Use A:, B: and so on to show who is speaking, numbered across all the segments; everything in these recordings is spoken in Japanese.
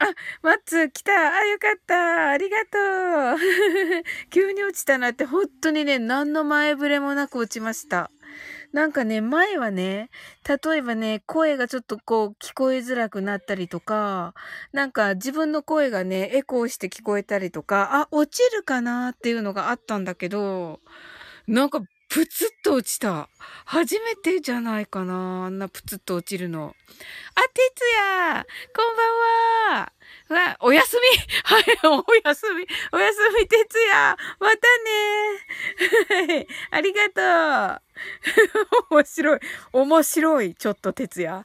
A: あ、マッツ来た。あ、よかった。ありがとう。急に落ちたなって、本当にね、何の前触れもなく落ちました。なんかね、前はね、例えばね、声がちょっとこう聞こえづらくなったりとか、なんか自分の声がね、エコーして聞こえたりとか、あ、落ちるかなっていうのがあったんだけど、なんかプツッと落ちた。初めてじゃないかな。あんなプツッと落ちるの。あ、てつやこんばんはわ、おやすみ はい、おやすみおやすみ、てつやまたね、ありがとう 面白い。面白い。ちょっと、てつや。は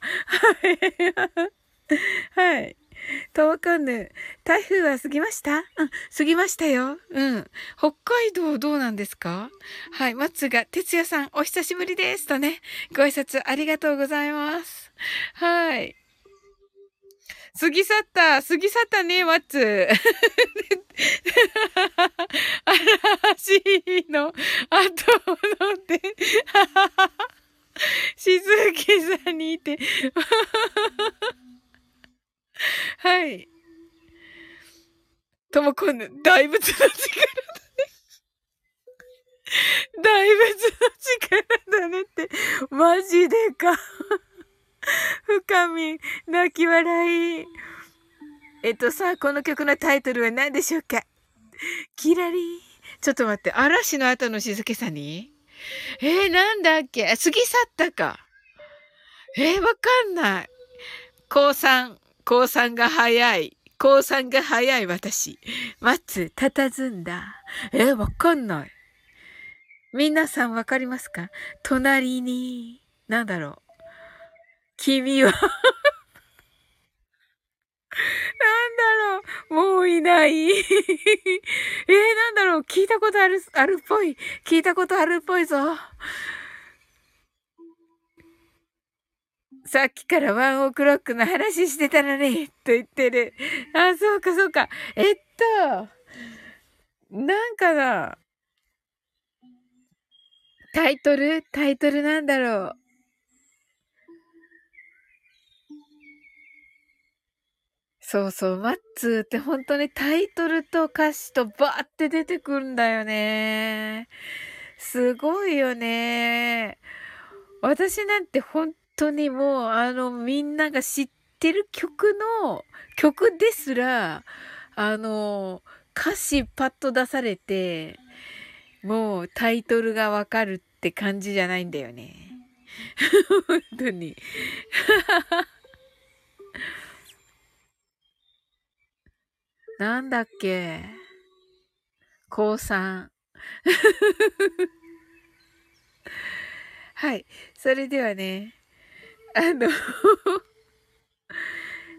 A: い。はい。とわかんぬ。台風は過ぎました？うん、過ぎましたよ。うん。北海道どうなんですか？はい。松が、哲也さん、お久しぶりです。とね、ご挨拶ありがとうございます。はい。過ぎ去った。過ぎ去ったね、マッツ。嵐の後ので、静けさにいて、はい。ともこんぬ、大仏の力だね。大仏の力だねって、マジでか。深み、泣き笑い。えっとさ、この曲のタイトルは何でしょうか？キラリー。ちょっと待って、嵐の後の静けさに？えー、なんだっけ？過ぎ去ったか。えー、わかんない。高3、高3が早い。高3が早い私。待つ、佇んだ。え、わかんない。皆さんわかりますか？隣に、なんだろう。君はなんだろうもういない。え、なんだろう聞いたことある、あるっぽい。聞いたことあるっぽいぞ。さっきからワンオクロックの話してたのに、と言ってる。あ、そうかそうか。えっと、なんかな。タイトル？タイトルなんだろう。そうそう、マッツーって本当にタイトルと歌詞とバーって出てくるんだよね。すごいよね。私なんて本当にもう、あの、みんなが知ってる曲の、曲ですら、あの、歌詞パッと出されて、もうタイトルがわかるって感じじゃないんだよね。本当に。なんだっけ？高3。はい。それではね、あの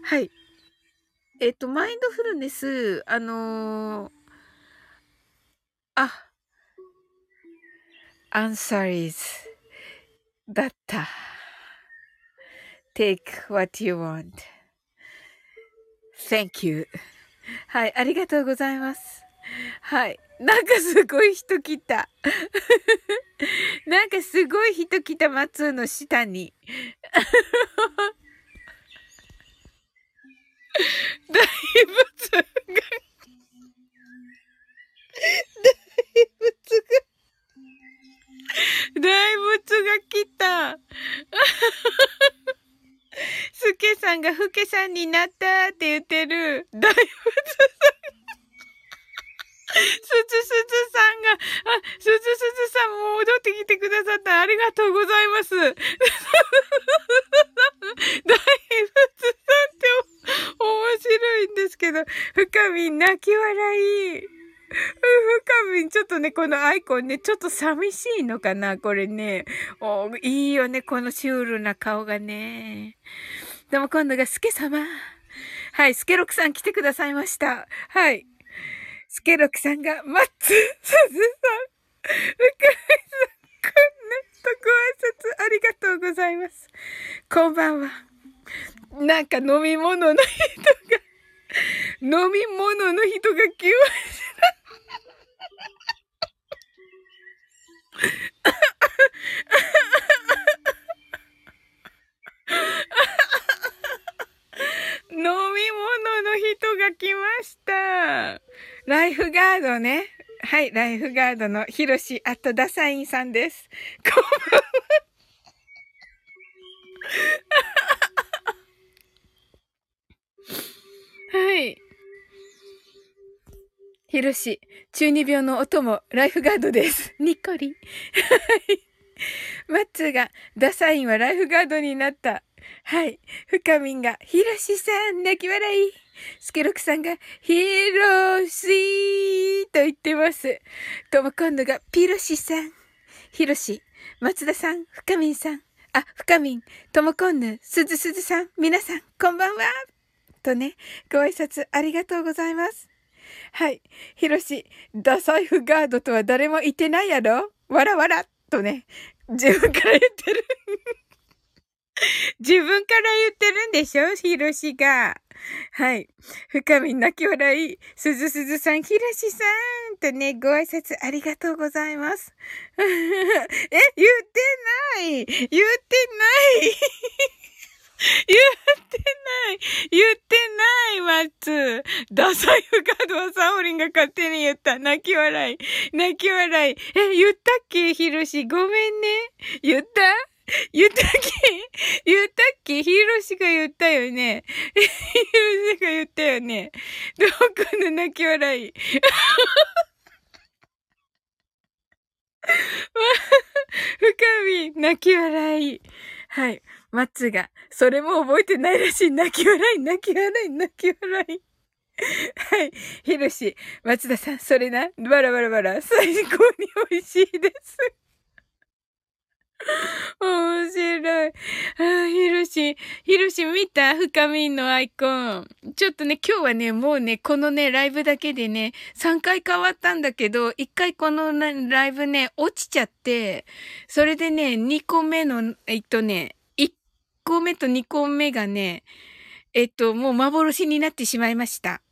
A: はい。えっと、マインドフルネス、あのー、あ、アンサリーズだった。take what you want. Thank you. はい、ありがとうございます。はい。なんかすごい人来た。なんかすごい人来た、松の下に。大仏が 大仏が大仏が来た。スケさんがフケさんになったって言ってる。大仏さん。すずすずさんが、あ、すずすずさんも戻ってきてくださったありがとうございます。大仏さんって面白いんですけど、深み泣き笑い。ふかみん、ちょっとね、このアイコンね、ちょっと寂しいのかなこれね。おいいよね、このシュールな顔がね。でも今度がスケ様。はい、スケロクさん来てくださいました。はい。スケロクさんが、マッツ、スズさん、ふかみさん、こんなとご挨拶ありがとうございます。こんばんは。なんか飲み物の人が、飲み物の人が来ました。飲み物の人が来ましたライフガードね。はい、ライフガードのヒロシ、あとダサインさんです。こんばんは。はい。ヒロシ、中二病のお供、ライフガードです。にっこり。はい。マッツーが、ダサインはライフガードになった。はい。深みんが、ヒロシさん、泣き笑い。スケロクさんが、ヒロシーと言ってます。とも今度が、ピロシさん。ヒロシ、松田さん、深みんさん。あ、深みん、ともこんぬ、すずすずさん、皆さん、こんばんは。とね、ご挨拶ありがとうございます。はい。ヒロシ、ダサイフガードとは誰も言ってないやろわらわらとね、自分から言ってる 自分から言ってるんでしょ？ヒロシが。はい。深み泣き笑い。すずすずさん、ひろしさんとね、ご挨拶ありがとうございます。え、言ってない言ってない言ってない。言ってない、マツ。ダサいフガードはサオリンが勝手に言った。泣き笑い。泣き笑い。え、言ったっけ？ヒロシ。ごめんね。言った？言ったっけ？言ったっけ？ヒロシが言ったよね。ヒロシが言ったよね。どこの泣き笑い？深み、泣き笑い。はい。マッツが、それも覚えてないらしい。泣き笑い、泣き笑い、泣き笑い。はい。ヒロシ、松田さん、それな、バラバラバラ、最高に美味しいです。面白い。あ、ヒロシ、ヒロシ見た？深みのアイコン。ちょっとね、今日はね、もうね、このね、ライブだけでね、3回変わったんだけど、1回このライブね、落ちちゃって、それでね、2個目の、えっとね、1個目と2個目がね、えっと、もう幻になってしまいました。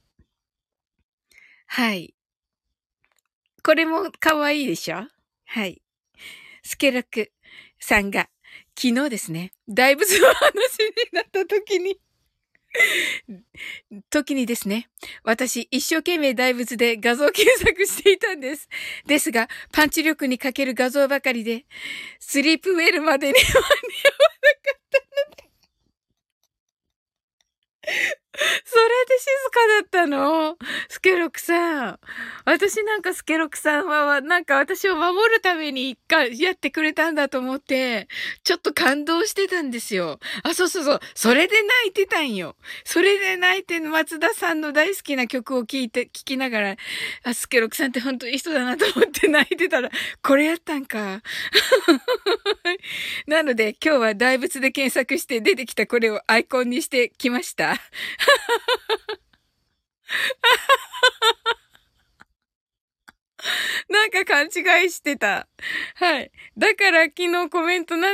A: はい。これも可愛いでしょ？はい。スケロク。さんが、昨日ですね、大仏の話になった時に時にですね、私一生懸命大仏で画像検索していたんです。ですが、パンチ力に欠ける画像ばかりで、スリープウェルまでに間に合わなかったので それで静かだったの？スケロクさん。私なんかスケロクさんは、なんか私を守るために一回やってくれたんだと思って、ちょっと感動してたんですよ。あ、そうそうそう。それで泣いてたんよ。それで泣いて松田さんの大好きな曲を聴いて、聴きながら、あ、スケロクさんって本当いい人だなと思って泣いてたら、これやったんか。なので今日は大仏で検索して出てきたこれをアイコンにしてきました。なんか勘違いしてた。はい。だから昨日コメントな、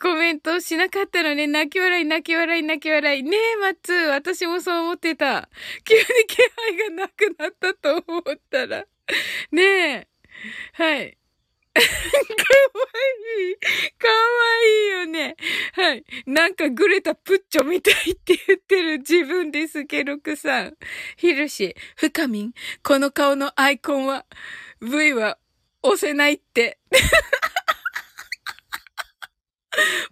A: コメントしなかったのね。泣き笑い、泣き笑い、泣き笑い。ねえ、マッツー。私もそう思ってた。急に気配がなくなったと思ったら。ねえ。はい。かわいい。なんかグレタプッチョみたいって言ってる自分です、ケロクさん。ヒルシ、フカミン、この顔のアイコンは、V は押せないって。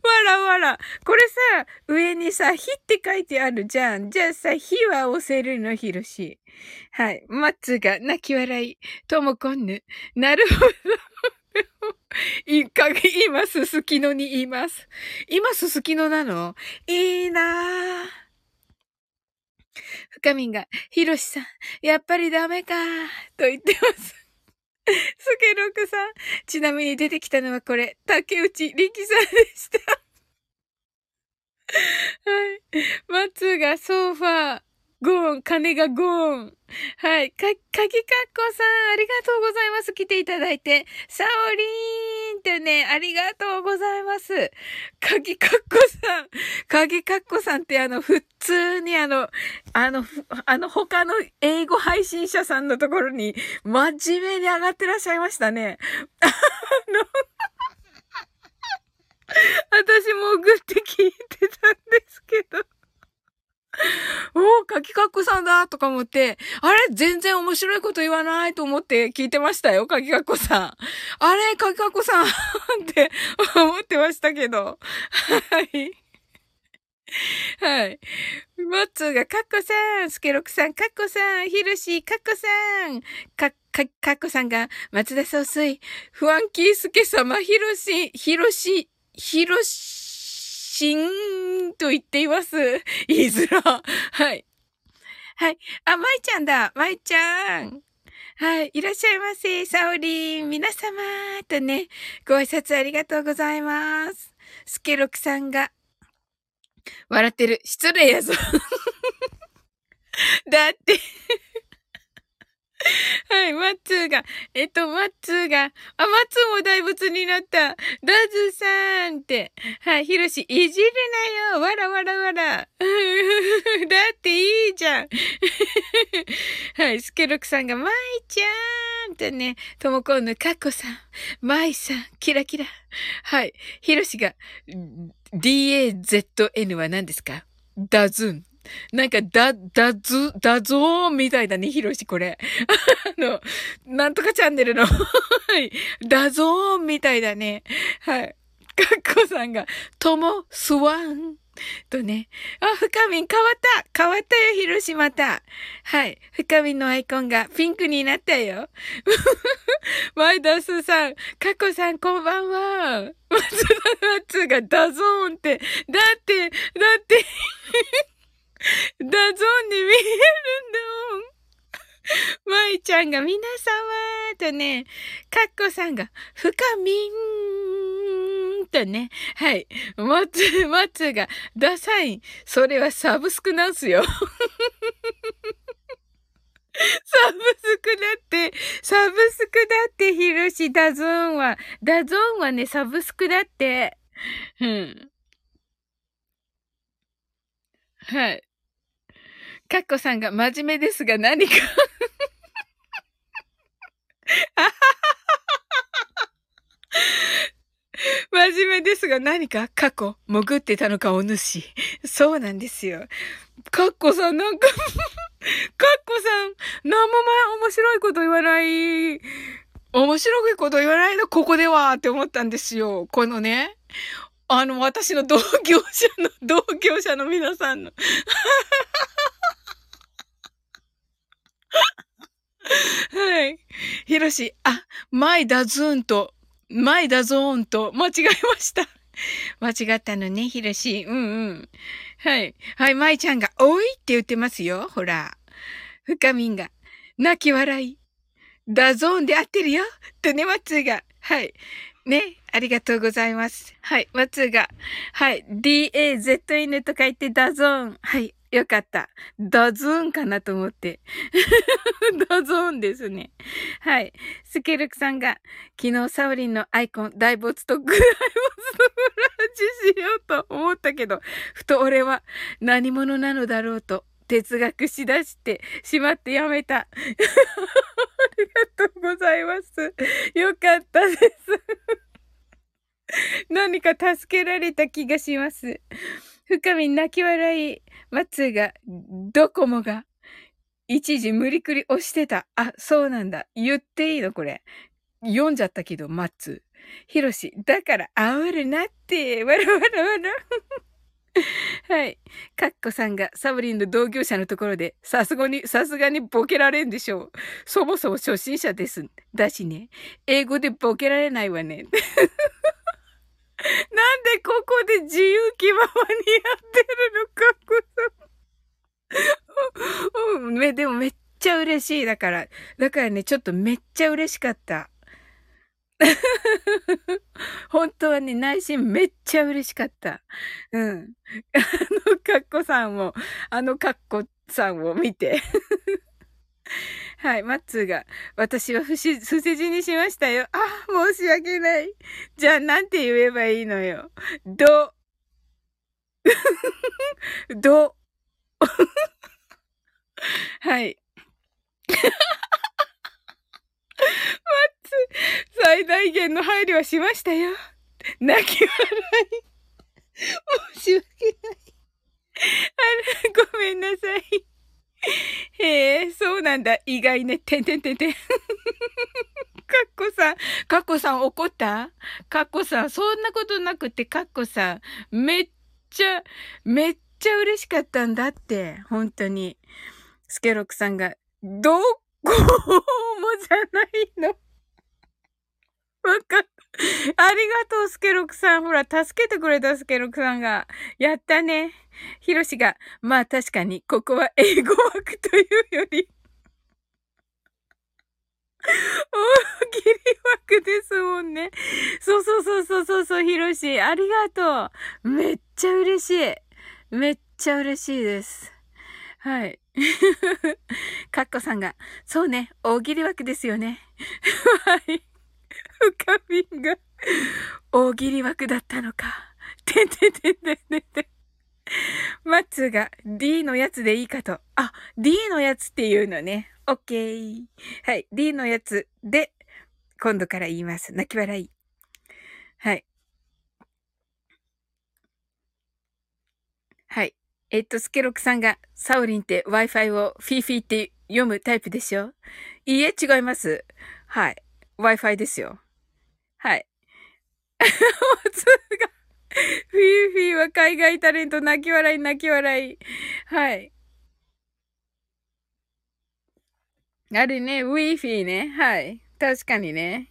A: わらわら。これさ、上にさ、火って書いてあるじゃん。じゃあさ、火は押せるの、ひろし。はい。マッツが泣き笑い。ともこんぬ。なるほど。いか、今すすきのに言います。今すすきのなの？いいなぁ。深みんが、ひろしさん、やっぱりダメかと言ってます。スケロクさん。ちなみに出てきたのはこれ、竹内力さんでした。はい。松がソファー。ゴーン、金がゴーン。はい。か、かぎかっこさん、ありがとうございます。来ていただいて。サオリーンってね、ありがとうございます。かぎかっこさん。かぎかっこさんってあの、普通にあの、あの、あの、他の英語配信者さんのところに、真面目に上がってらっしゃいましたね。あの、私もグって聞いてたんですけど。おー、かきかっこさんだとか思って、あれ全然面白いこと言わないと思って聞いてましたよ、かきかっこさん。あれかきかっこさんって 思ってましたけど。はい。はい。マッツーが、カッコさん、スケロクさん、カッコさん、ヒルシー、カッコさん、カか、カッコさんが、松田総帥、フアンキースケ様、ヒロシ、ヒロシ、ヒロシンと言っています。言いづら。はい。はい。あ、まいちゃんだ。まいちゃん。はい。いらっしゃいませ。サオリン。皆様。とね、ご挨拶ありがとうございます。スケロクさんが、笑ってる。失礼やぞ。だって はい、マッツーが、えっと、マッツーが、あ、マッツーも大仏になった。ダズさんって。はい、ヒロシ、いじるなよ。わらわらわら。だっていいじゃん。はい、スケロクさんが、マイちゃーんってね、ともこんのカッコさん、マイさん、キラキラ。はい、ヒロシが、DAZN は何ですか？ダズン。なんか、だ、だず、だぞーみたいだね、ひろし、これ。あの、なんとかチャンネルの はい。だぞーみたいだね。はい。かっこさんが、とも、すわん。とね。あ、深みん変わった変わったよ、ひろしまた。はい。深みんのアイコンがピンクになったよ。マイダスさん、かこさんこんばんは。松田ナッツがダゾーンって。だって、だってダゾーンで見えるんだもん。まいちゃんが皆様とね、かっこさんが深みんとね、はい。まつ、まつがダサい。それはサブスクなんすよ。サブスクだって、サブスクだって、ヒロシ、ダゾーンは。ダゾーンはね、サブスクだって。うん。はい。かっこさんが真面目ですが何か 真面目ですが何か過去潜ってたのかお主。そうなんですよ。かっこさんなんかかっこさん、何も前面白いこと言わない。面白いこと言わないの、ここではって思ったんですよ。このね。あの、私の同業者の、同業者の皆さんのはい。ひろし、あ、マイダズーンと、マイダゾーンと間違えました。間違ったのね、ひろし。うんうん。はい。はい、マイちゃんが、おいって言ってますよ。ほら。深みんが、泣き笑い。ダゾーンで合ってるよ。とね、マッツーが。はい。ね。ありがとうございます。はい。マッツーが。はい。DAZN と書いてダゾーン。はい。よかった。ダズーンかなと思って。ダゾーンですね。はい。スケルクさんが、昨日サウリンのアイコン、大没とグライボスのフラージしようと思ったけど、ふと俺は何者なのだろうと哲学しだしてしまってやめた。ありがとうございます。よかったです。何か助けられた気がします。深み泣き笑い。松が、ドコモが、一時無理くり押してた。あ、そうなんだ。言っていいのこれ。読んじゃったけど、マッツ。ヒロシ、だから煽るなって。わらわらわら。はい。カッコさんがサブリンの同業者のところで、さすがに、さすがにボケられんでしょう。そもそも初心者です。だしね。英語でボケられないわね。なんでここで自由気ままにやってるのか、こそ。め、でもめっちゃ嬉しい。だから、だからね、ちょっとめっちゃ嬉しかった。本当はね、内心めっちゃ嬉しかった。うん。あのカッコさんを、あのカッコさんを見て。はい、マッツーが、私は不し、不世辞にしましたよ。あ、申し訳ない。じゃあ、なんて言えばいいのよ。ど、ど、はい。マッツ、最大限の配慮はしましたよ。泣き笑い。申し訳ない。あら、ごめんなさい。へえ、そうなんだ。意外ね。てんてんてんてん。かっこさん、かっこさん怒った？かっこさん、そんなことなくて、かっこさん、めっちゃ、めっちゃ嬉しかったんだって。本当に。スケロクさんが、どこもじゃないの。わかった。ありがとう、スケロクさん。ほら、助けてくれた、スケロクさんが。やったね。ヒロシが、まあ確かに、ここは英語枠というより、大喜利枠ですもんね。そうそうそうそうそうそう、ヒロシ。ありがとう。めっちゃ嬉しい。めっちゃ嬉しいです。はい。かっこさんが、そうね、大喜利枠ですよね。はい。深みが、大喜利枠だったのか。てんてんてんてんてんてん。マッツが D のやつでいいかと。あ、D のやつっていうのね。オッケー。はい。D のやつで、今度から言います。泣き笑い。はい。はい。えっと、スケロクさんが、サオリンって Wi-Fi をフィーフィーって読むタイプでしょ？いいえ、違います。はい。Wi-Fi ですよ。はい。マツーがフィーフィーは海外タレント、泣き笑い、泣き笑い。はい。あれね、ウィーフィーね。はい。確かにね。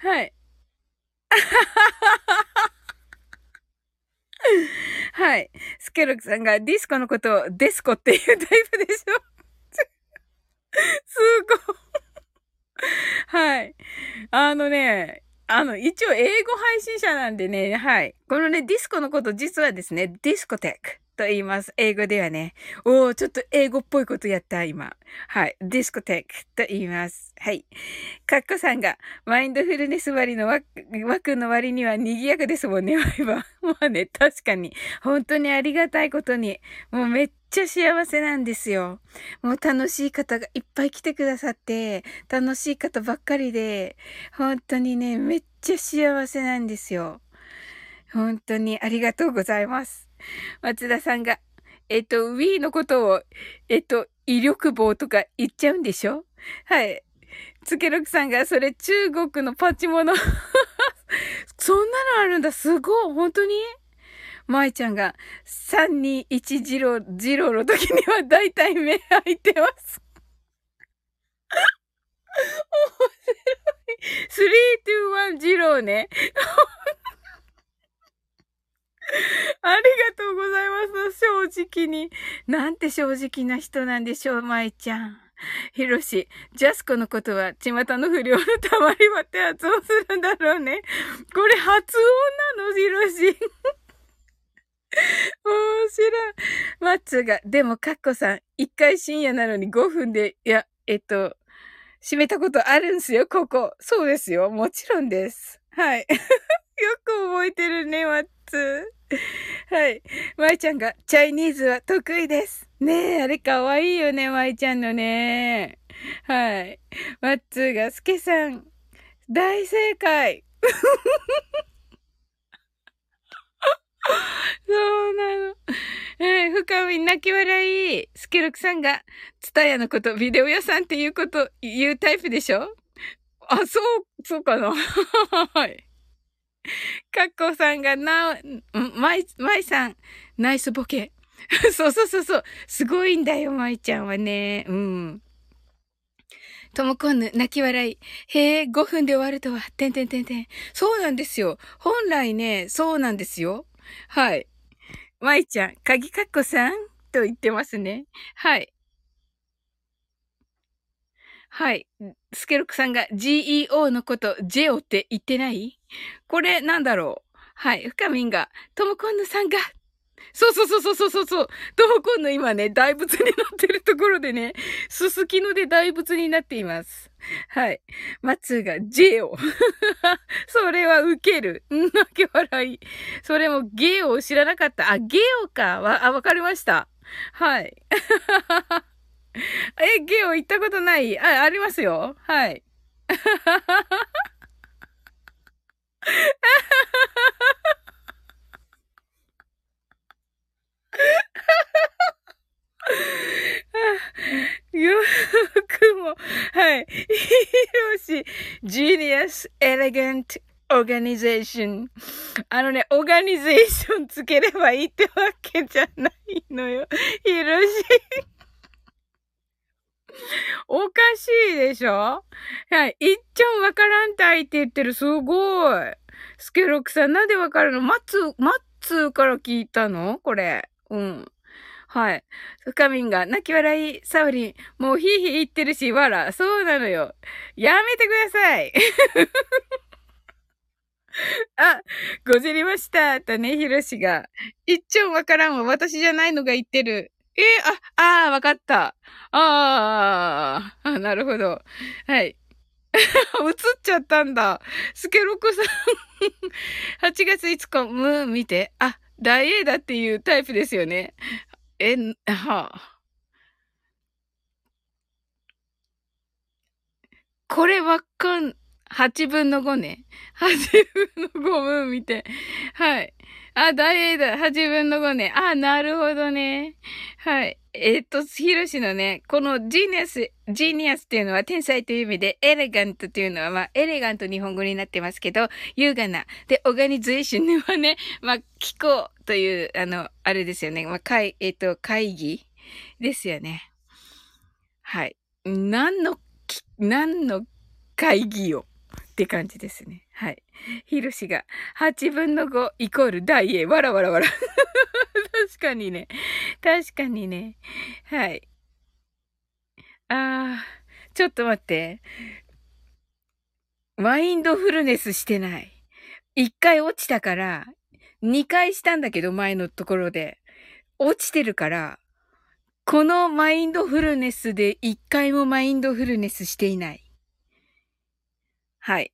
A: はい。はい。スケロクさんがディスコのことをデスコっていうタイプでしょすごい。はい。あのね、あの、一応英語配信者なんでね、はい。このね、ディスコのこと実はですね、ディスコテックと言います。英語ではね。おー、ちょっと英語っぽいことやった、今。はい。ディスコテックと言います。はい。カッコさんが、マインドフルネス割の枠の割には賑やかですもんね、ワイバー。まあね、確かに。本当にありがたいことに。もうめっちゃ幸せなんですよ。もう楽しい方がいっぱい来てくださって、楽しい方ばっかりで、本当にね、めっちゃ幸せなんですよ。本当にありがとうございます。松田さんが、えっと、Wii のことを、えっと、威力棒とか言っちゃうんでしょ？はい。つけろくさんが、それ中国のパチモノ そんなのあるんだ。すごい。本当に？舞ちゃんが、321ジロ、ジロの時には大体目開いてます。面白い。321ジローね。ありがとうございます。正直に。なんて正直な人なんでしょう、舞ちゃん。ひろし、ジャスコのことは、巷の不良のたまり場って発音するんだろうね。これ発音なの、ひろし。面白い。マッツが、でも、カッコさん、一回深夜なのに5分で、いや、えっと、閉めたことあるんすよ、ここ。そうですよ。もちろんです。はい。よく覚えてるね、マッツ。はい。マイちゃんが、チャイニーズは得意です。ねえ、あれかわいいよね、マイちゃんのね。はい。マッツーが、スケさん、大正解。そうなの。えー、深み泣き笑い。スケルクさんが、ツタヤのこと、ビデオ屋さんっていうこと、言うタイプでしょ？あ、そう、そうかな。はい。かっこさんが、な、まい、まいさん、ナイスボケ。そうそうそうそう。すごいんだよ、まいちゃんはね。うん。ともこんぬ、泣き笑い。へえ、5分で終わるとは、てんてんてんてん。そうなんですよ。本来ね、そうなんですよ。はい。まいちゃん、鍵かっこさん？と言ってますね。はい。はい。スケロクさんが GEO のこと、ジェオって言ってない？これなんだろう？はい。深みんが、ともこんぬさんがそうそうそうそうそうそう。ともこんぬ今ね、大仏になってるところでね、すすきので大仏になっています。はい。松が、ジェオ。それはウケる。ん泣き笑い。それもゲオを知らなかった。あ、ゲオか。わ、あ、わかりました。はい。え、ゲオ行ったことない？あ、ありますよ。はい。よくも、はい。ヒロシ、genius、elegant、organization。あのね、 organization つければいいってわけじゃないのよ。ヒロシ。おかしいでしょ？はい。いっちゃんわからんたいって言ってる。すごい。スケロクさん、なんでわかるの？マッツー、マッツーから聞いたの？これ。うん。はい。カミンが、泣き笑い、サウリン、もうヒーヒー言ってるし、わら、そうなのよ。やめてください。あ、ごじりました。とね、ひろしが。いっちょんわからんわ。私じゃないのが言ってる。えー、あ、ああ、わかった。ああ、なるほど。はい。映っちゃったんだ。スケロクさん8月5日、む、見て。あ、大英だっていうタイプですよね。え、はあ。これわかん、8分の5ね。8分の5分見て。はい。あ、大英だ。8分の5ね。あ、なるほどね。はい。えっ、と、ヒロシのね、この genius、genius っていうのは天才という意味で、 elegant っていうのは、まあ、エレガント日本語になってますけど、優雅な。で、 organization はね、まあ、機構という、あの、あれですよね。まあ、会、えっ、と、会議ですよね。はい。何の、何の会議よって感じですね。はい。ヒロシが、8分の5イコール大英。わらわらわら。確かにね。確かにね。はい。あー、ちょっと待って。マインドフルネスしてない。一回落ちたから、二回したんだけど、前のところで。落ちてるから、このマインドフルネスで一回もマインドフルネスしていない。はい。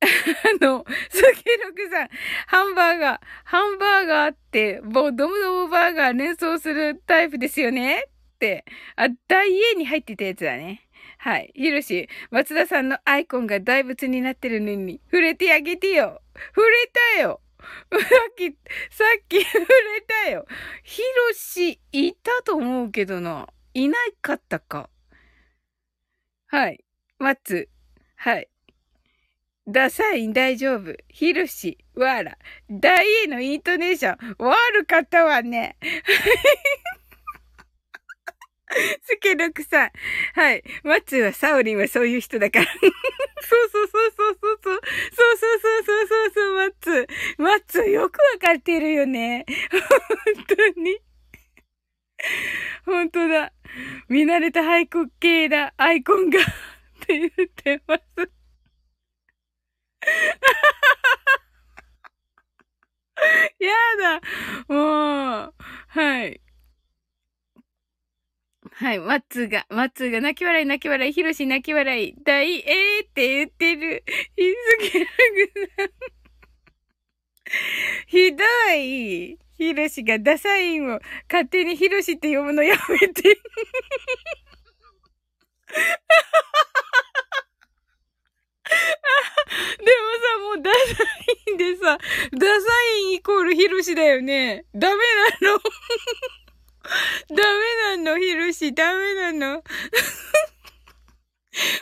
A: あの、スケロクさん、ハンバーガー、ハンバーガーって、もうドムドムバーガー連想するタイプですよね？って。あ、大英に入ってたやつだね。はい。ひろし、松田さんのアイコンが大仏になってるのに、触れてあげてよ。触れたよ。さっき、さっき 触れたよ。ひろし、いたと思うけどな。いなかったか。はい。松。はい。ダサいん大丈夫。ヒロシ、わら。大へのイントネーション、悪かったわね。スケロクさん。はい。マッツはサオリンはそういう人だから。そうそうそうそうそうそう。そうそうそうそうそうそう、マッツー。マッツーよくわかってるよね。本当に。本当だ。見慣れたハイコ系だ。アイコンが。って言ってます。やだ。もう、はい。はい。マッツーが、マッツーが泣き笑い泣き笑い、ヒロシ泣き笑い、大えーって言ってる。ひずけらぐさん。ひどい。ヒロシがダサインを勝手にヒロシって読むのやめて。でもさ、もうダサいんでさ、ダサインイコールヒロシだよね。ダメなの ダメなの、ヒロシ。ダメなの。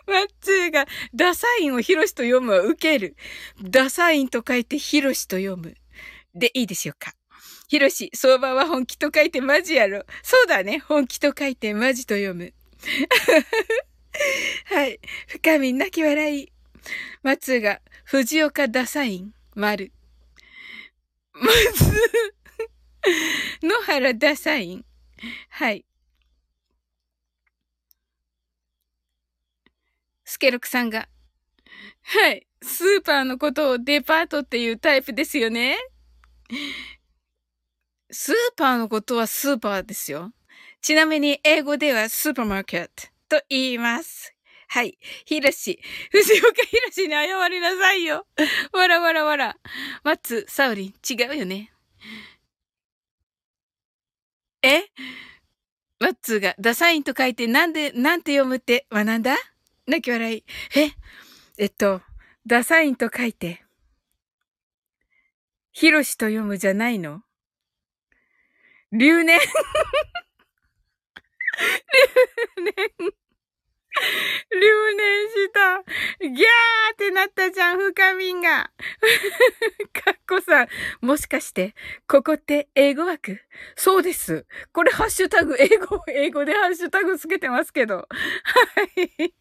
A: マッツーが、ダサインをヒロシと読むは受ける。ダサインと書いてヒロシと読む。でいいでしょうか。ヒロシ、相場は本気と書いてマジやろ。そうだね。本気と書いてマジと読む。はい。深み泣き笑い。松が、藤岡ダサイン、丸。松、野原ダサイン。はい。スケロクさんが、はい。スーパーのことをデパートっていうタイプですよね？スーパーのことはスーパーですよ。ちなみに英語ではスーパーマーケットと言います。はい。ひろし。藤岡ひろしに謝りなさいよ。わらわらわら。松、サウリン、違うよね。え？マッツーがダサインと書いてなんで、なんて読むって？学んだ？泣き笑い。え？えっと、ダサインと書いて、ヒロシと読むじゃないの？留年 留年。留年した。ギャーってなったじゃん、深みんが。かっこさん、もしかして、ここって英語枠？そうです。これハッシュタグ、英語、英語でハッシュタグつけてますけど。はい。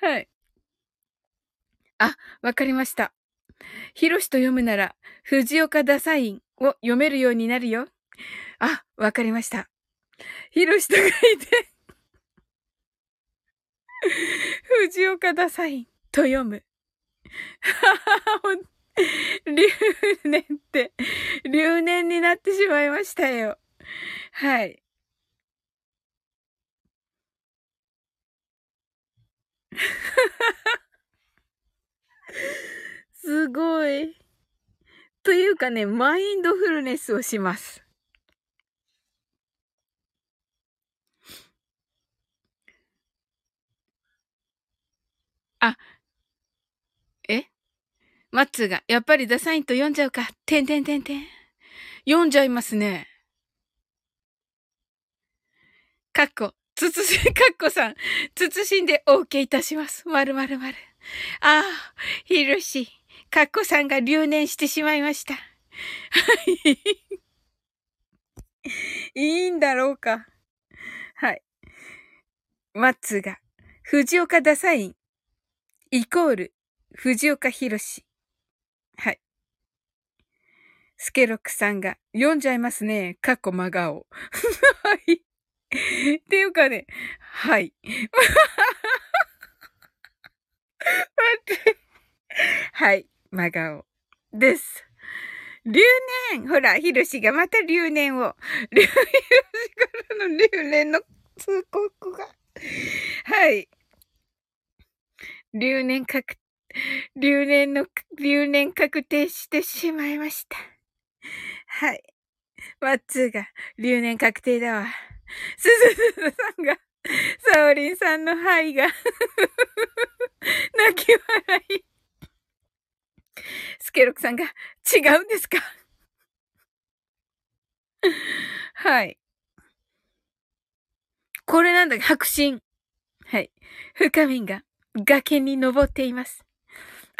A: はい。あ、わかりました。ひろしと読むなら、藤岡ダサインを読めるようになるよ。あ、わかりました。ひろしと書いて藤岡ダサインと読む。留年って、留年になってしまいましたよ。はい。すごい。というかね、マインドフルネスをします。マッツーが、やっぱりダサインと読んじゃうか。てんてんてんてん。読んじゃいますね。かっこ、つつし、かっこさん、つつしんで OK いたします。まるまるまる。ああ、ひろし、かっこさんが留年してしまいました。はい。いいんだろうか。はい。マッツーが、藤岡ダサイン、イコール、藤岡弘。スケロクさんが、読んじゃいますね。かっこ真顔。はい。っていうかね、はい。待って。はい。真顔。です。留年ほら、ひろしがまた留年を。留、ひろしからの留年の通告が。はい。留年確、留年の、留年確定してしまいました。はい。マッツーが、留年確定だわ。すずすずさんが、サオリンさんの肺が 泣き笑い。スケロクさんが、違うんですか？はい。これなんだ、白真。はい。深みんが、崖に登っています。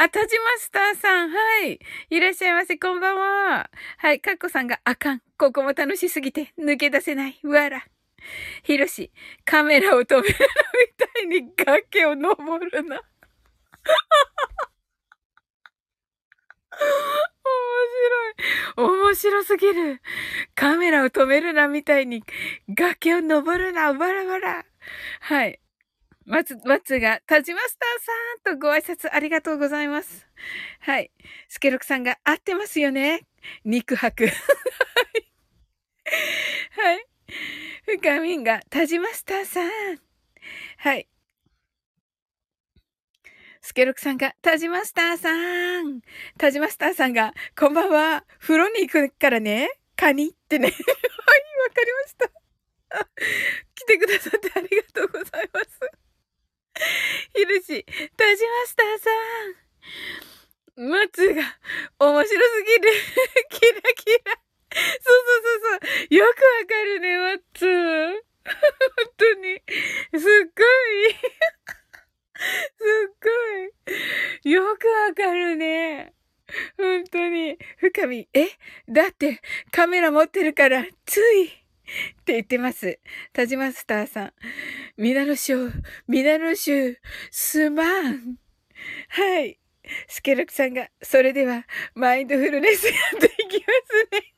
A: あ、田島スターさん、はい。いらっしゃいませ、こんばんは。はい、かっこさんが、あかん。ここも楽しすぎて、抜け出せない。わら。ひろし、カメラを止めるみたいに崖を登るな。面白い。面白すぎる。カメラを止めるなみたいに崖を登るな。バラバラ。はい。松、松が、田島スターさんとご挨拶ありがとうございます。はい。スケロクさんが合ってますよね。肉白。はい。はい。深みんが、田島スターさん。はい。スケロクさんが、田島スターさん。田島スターさんが、こんばんは。風呂に行くからね。カニってね。はい、わかりました。来てくださってありがとうございます。ひるし、田島スターさん。松が、面白すぎる。キラキラ。そうそうそうそう。よくわかるね、マッツー。本当に。すっごい。すっごい。よくわかるね。本当に。深み、え？だって、カメラ持ってるから、つい。って言ってます。田島スターさん。ミナノショー、ミナノシュー、すまん。はい。スケロクさんが、それでは、マインドフルネスやっていきますね。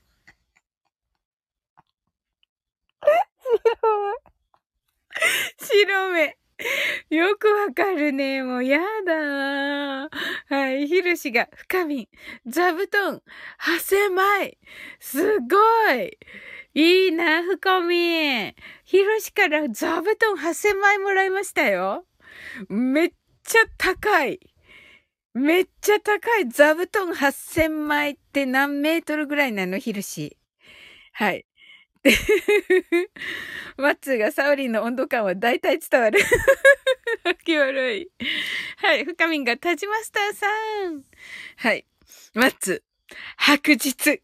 A: 白目。よくわかるね。もうやだはい。ひるしが、深み、座布団、8000枚。すごい。いいな、深み。ひろしから座布団8000枚もらいましたよ。めっちゃ高い。めっちゃ高い。座布団8000枚って何メートルぐらいなの？ひろし。はい。マッツーがサオリンの温度感は大体伝わる。気悪い。はい。深みんがタジマスターさん。はい。マッツー、白日。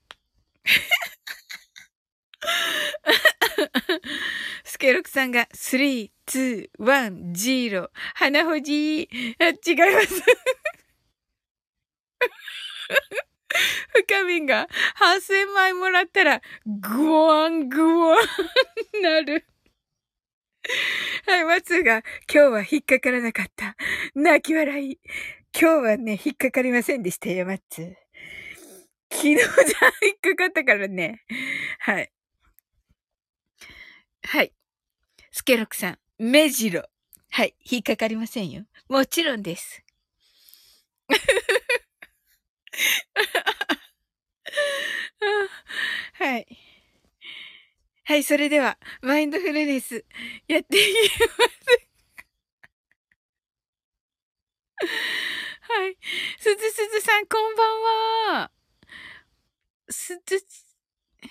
A: スケロクさんが、3、2、1、0。花ほじあ、違います。深みが8000枚もらったら、グワングワンなる。はい、松が、今日は引っかからなかった。泣き笑い。今日はね、引っかかりませんでしたよ、マッツ。昨日じゃ引っかかったからね。はい。はい。スケロクさん、目白。はい。引っかかりませんよ。もちろんです。はい。はい、それでは、マインドフルネス、やっていきます。はい。すずすずさん、こんばんは。すず、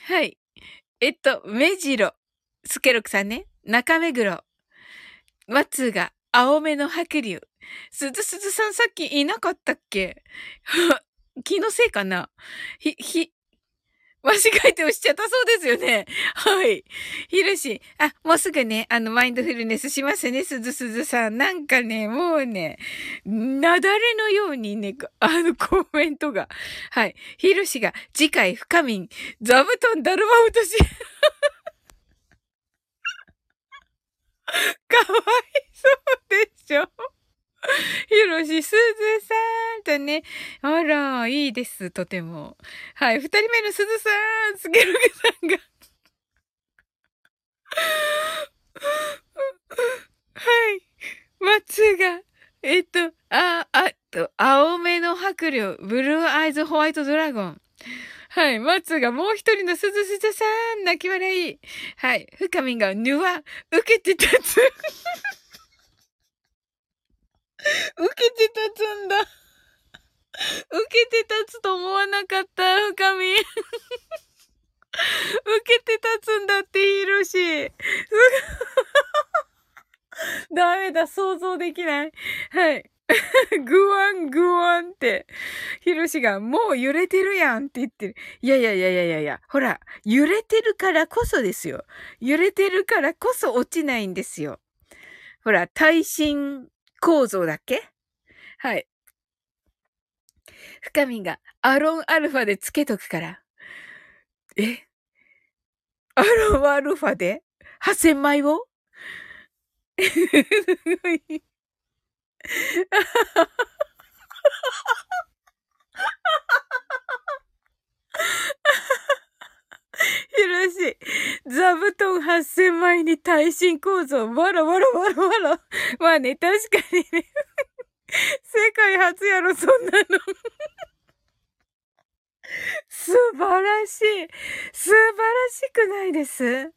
A: はい。えっと、目白。スケロクさんね。中目黒。松が青目の白龍。すずすずさんさっきいなかったっけ？気のせいかな？ひ、ひ、間違えて押しちゃったそうですよね。はい。ひろし、あ、もうすぐね、あの、マインドフルネスしますね、すずすずさん。なんかね、もうね、なだれのようにね、あの、コメントが。はい。ひろしが、次回、深みん、座布団だるま落とし。かわいそうでしょ？ひろしすずさんとね。あら、いいです、とても。はい、二人目のすずさん、すげるげさんがはい。松が、えっと、あ、あ、と、青目の白竜、ブルーアイズホワイトドラゴン。はい。松がもう一人のすずすずさん、泣き笑い。はい。深みが、ぬわ、受けて立つ。受けて立つんだ。受けて立つと思わなかった、深み。受けて立つんだって、ヒロシ。ダメだ、想像できない。はい。ぐわんぐわんって。ひろしが、もう揺れてるやんって言ってる。いやいやいやいやいやいや。ほら、揺れてるからこそですよ。揺れてるからこそ落ちないんですよ。ほら、耐震構造だっけ？はい。深みがアロンアルファでつけとくから。え？アロンアルファで ?8000 枚をすごい。ひろし、座布団8000枚に耐震構造、わらわらわらわら。まあね、確かにね。世界初やろ、そんなの。素晴らしい。素晴らしくないです。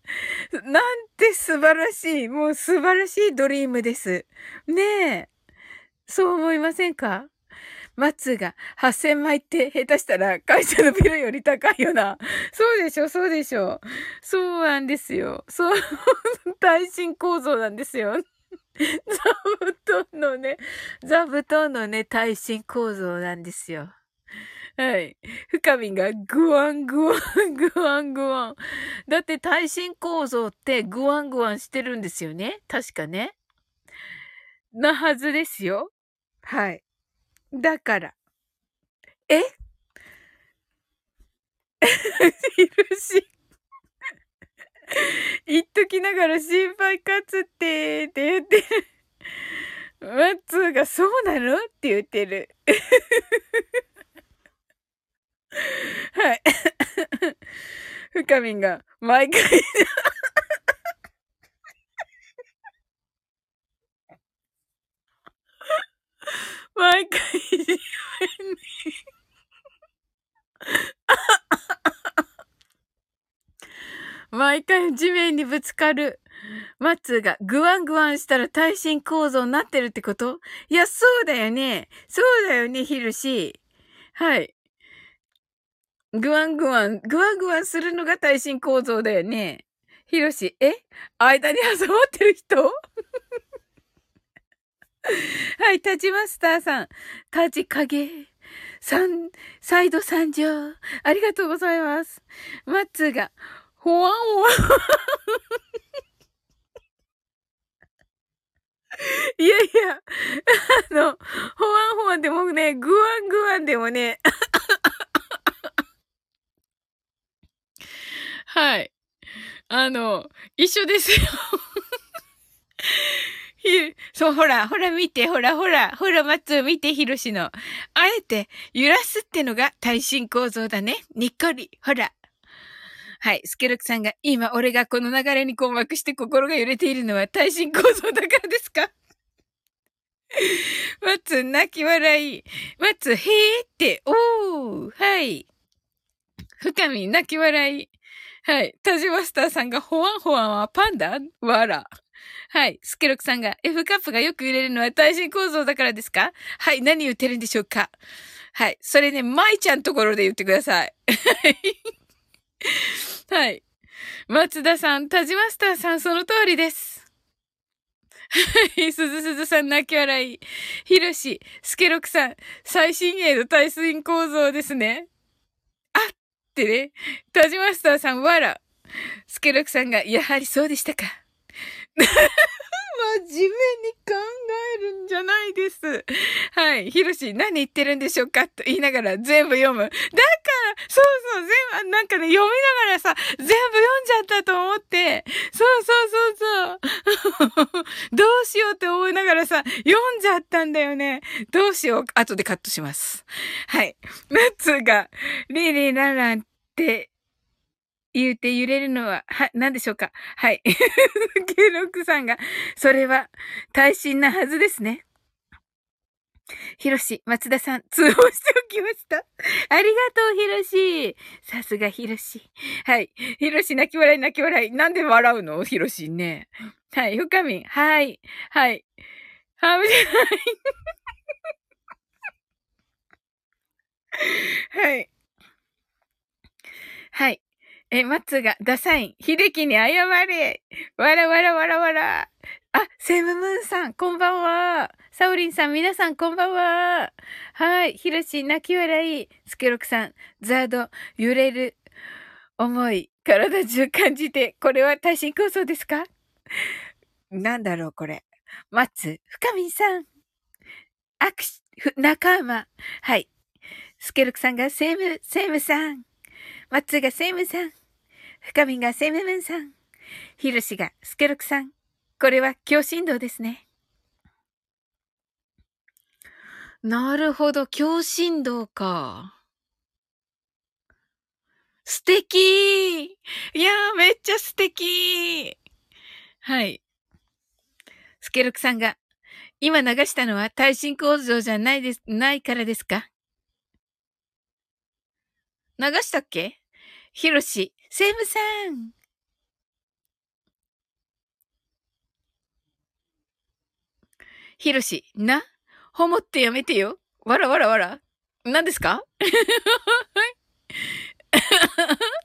A: なんて素晴らしい。もう素晴らしいドリームです。ねえ。そう思いませんか？松が8000枚って下手したら会社のビルより高いよな。そうでしょ、そうでしょ。そうなんですよ。そう、耐震構造なんですよ。座布団のね、座布団のね、耐震構造なんですよ。はい。深みがグワングワン、グワングワン。だって耐震構造ってグワングワンしてるんですよね確かね。なはずですよ。はい。だから。え？いるし。言っときながら心配かつって、って言ってる。マッツーがそうなの？って言ってる。はい。深みんが毎回毎回地面に毎回地面にぶつかる。マッツーがグワングワンしたら耐震構造になってるってこと？いや、そうだよね。そうだよね、ヒルシ。はい。グワングワン、グワングワンするのが耐震構造だよね。ヒロシ、え？間に挟まってる人？はい、立ちマスターさん。立ち影。サイド参上。ありがとうございます。マッツーが、ほわんほわん。いやいや、あの、ほわんほわんでもね、ぐわんぐわんでもね、はい。あの、一緒ですよ。そう、ほら、ほら見て、ほら、ほら、ほら、松見て、ひろしの。あえて、揺らすってのが耐震構造だね。にっこり、ほら。はい。スケロクさんが、今、俺がこの流れに困惑して心が揺れているのは耐震構造だからですか？マツ、泣き笑い。マツ、へーって、おー、はい。深み、泣き笑い。はい。タジマスターさんが、ホワンホワンはパンダ？わら。はい。スケロクさんが、F カップがよく揺れるのは耐震構造だからですか？はい。何言ってるんでしょうか？はい。それね、舞ちゃんところで言ってください。はい。松田さん、田島スターさん、その通りです。はい。すずすずさん、泣き笑い。ひろし、スケロクさん、最新鋭の耐水構造ですね。あってね。田島スターさん、わら。スケロクさんが、やはりそうでしたか。真面目に考えるんじゃないです。はい。ひろし、何言ってるんでしょうかと言いながら全部読む。だから、そうそう、全部、なんかね、読みながらさ、全部読んじゃったと思って、そうそうそうそう。どうしようって思いながらさ、読んじゃったんだよね。どうしよう。後でカットします。はい。ナッツが、リリラランって言うて揺れるのは、は、何でしょうか？はい。ケロックさんが、それは、耐震なはずですね。ひろし、松田さん、通報しておきました。ありがとう、ひろし。さすがひろし。はい。ひろし、泣き笑い、泣き笑い。なんで笑うの？ひろしね。はい。深みん、はい。はい。はむじゃない。はい。はい。え、松が、ダサイン、秀樹に謝れわらわらわらわらあ、セムムーンさん、こんばんは。サウリンさん、皆さん、こんばんは。はい。ヒロシ、泣き笑い。スケロクさん、ザード、揺れる。思い、体中感じて、これは耐震構想ですか？なんだろう、これ。松、深みさん。握手、仲間。はい。スケロクさんがセム、セムさん。松がセムさん。深みがセムムンさん。ひろしがスケロクさん。これは強振動ですね。なるほど、強振動か。素敵いやー、めっちゃ素敵はい。スケロクさんが、今流したのは耐震構造じゃないです、ないからですか？流したっけ？ひろし、セムさん。ひろし、な、ほもってやめてよ。わらわらわら。何ですか？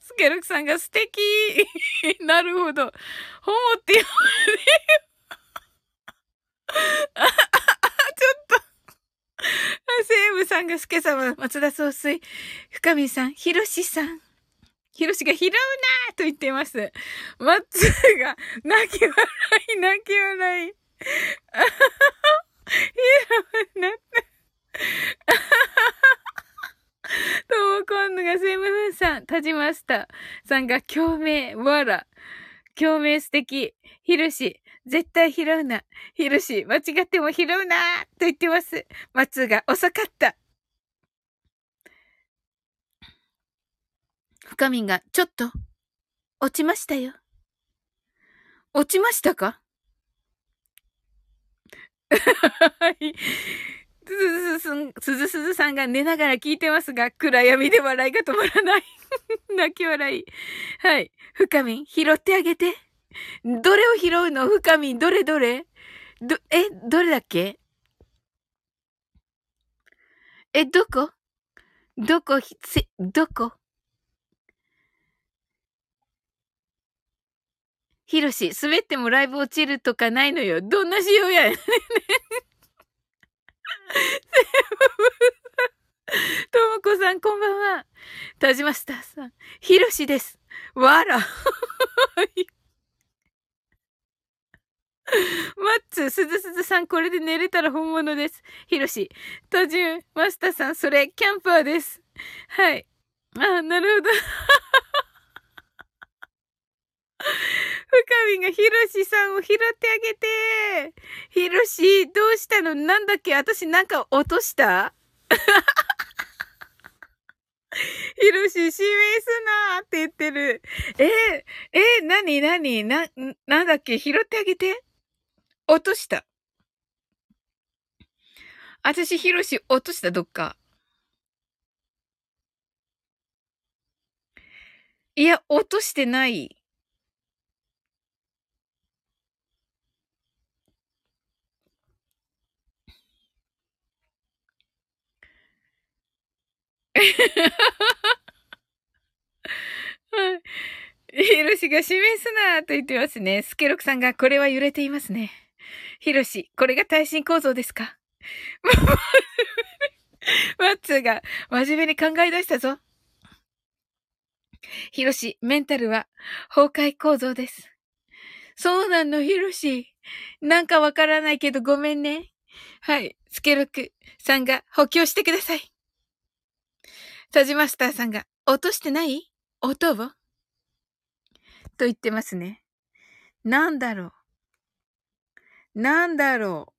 A: スケルクさんが素敵なるほど。ほもってやめてよ。ちょっとセーブさんがスケ様、松田総帥、深見さん、ひろしさん。ひろしが拾うなーと言っています。マッツーが泣き笑い、泣き笑い。あはは拾うなって。とも今度がセムフンさん、タジマスタさんが共鳴、わら。共鳴素敵。ひろし、絶対拾うな。ひろし、間違っても拾うなと言ってます。松が遅かった。深みが、ちょっと、落ちましたよ。落ちましたか？はい。すずすず、すずすずさんが寝ながら聞いてますが、暗闇で笑いが止まらない。泣き笑い。はい。深みん、拾ってあげて。どれを拾うの？深みん、どれどれ？ど、え、どれだっけ？え、どこ？どこ、せ、どこ？ひろし、滑ってもライブ落ちるとかないのよ。どんな仕様やねん。ともこさん、こんばんは。田島スターさん、ひろしです。わら。マッツ、すずすずさん、これで寝れたら本物です。ひろし、多順、マスターさん、それ、キャンパーです。はい。あ、なるほど。深みがひろしさんを拾ってあげて。ひろし、どうしたの？なんだっけ？私なんか落とした？ひろし、指名すなーって言ってる。えー、えー、なになに？な、なんだっけ？拾ってあげて。落とした。私、ひろし、落とした、どっか。いや、落としてない。ヒロシが示すなと言ってますね。スケロクさんがこれは揺れていますね。ヒロシ、これが耐震構造ですか？マッツーが真面目に考え出したぞ。ヒロシ、メンタルは崩壊構造です。そうなの、ヒロシ。なんかわからないけどごめんね。はい。スケロクさんが補強してください。タジマスターさんが、落としてない？音を？と言ってますね。なんだろう？なんだろ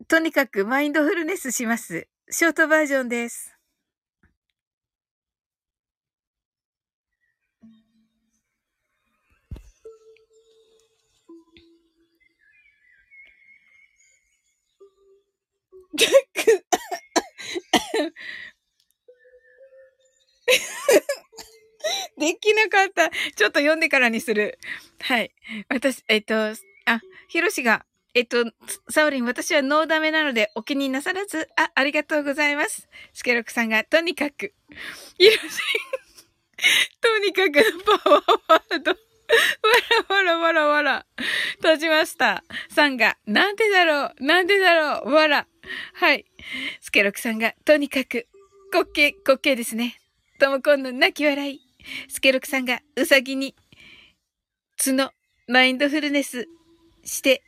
A: う？とにかくマインドフルネスします。ショートバージョンです。できなかった。ちょっと読んでからにする。はい。私、えっと、あ、ひろしが、えっと、サオリン、私はノーダメなのでお気になさらず、あ、ありがとうございます。スケロクさんが、とにかく、ひろし、とにかく、パワーワード。わらわらわらわら。閉じました。さんが、なんでだろうなんでだろうわら。はい。スケロクさんが、とにかく、滑稽、滑稽ですね。ともこんの泣き笑い。スケロクさんが、うさぎに、角、マインドフルネスして、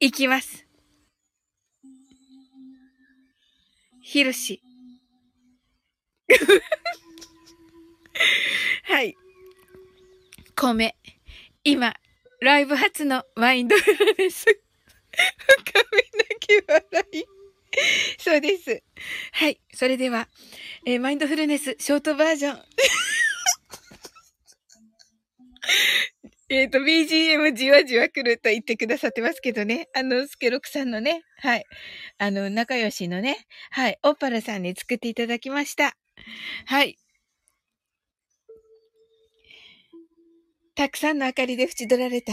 A: いきます。ひろし。はい。米。今、ライブ初のマインドフルネス。深み泣き笑い。そうです。はい。それでは、えー、マインドフルネスショートバージョン。えっと、BGM じわじわ来ると言ってくださってますけどね。あの、スケロクさんのね、はい。あの、仲良しのね、はい。オッパラさんに作っていただきました。はい。たくさんの明かりで縁取られた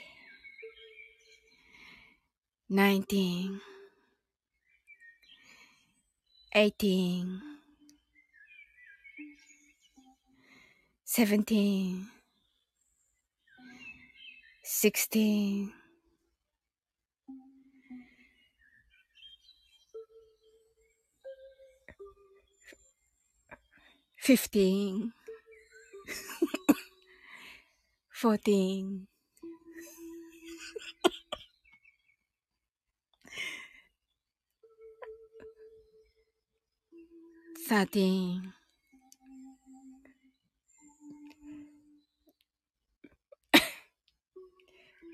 A: 19 18 17 16 15 14 13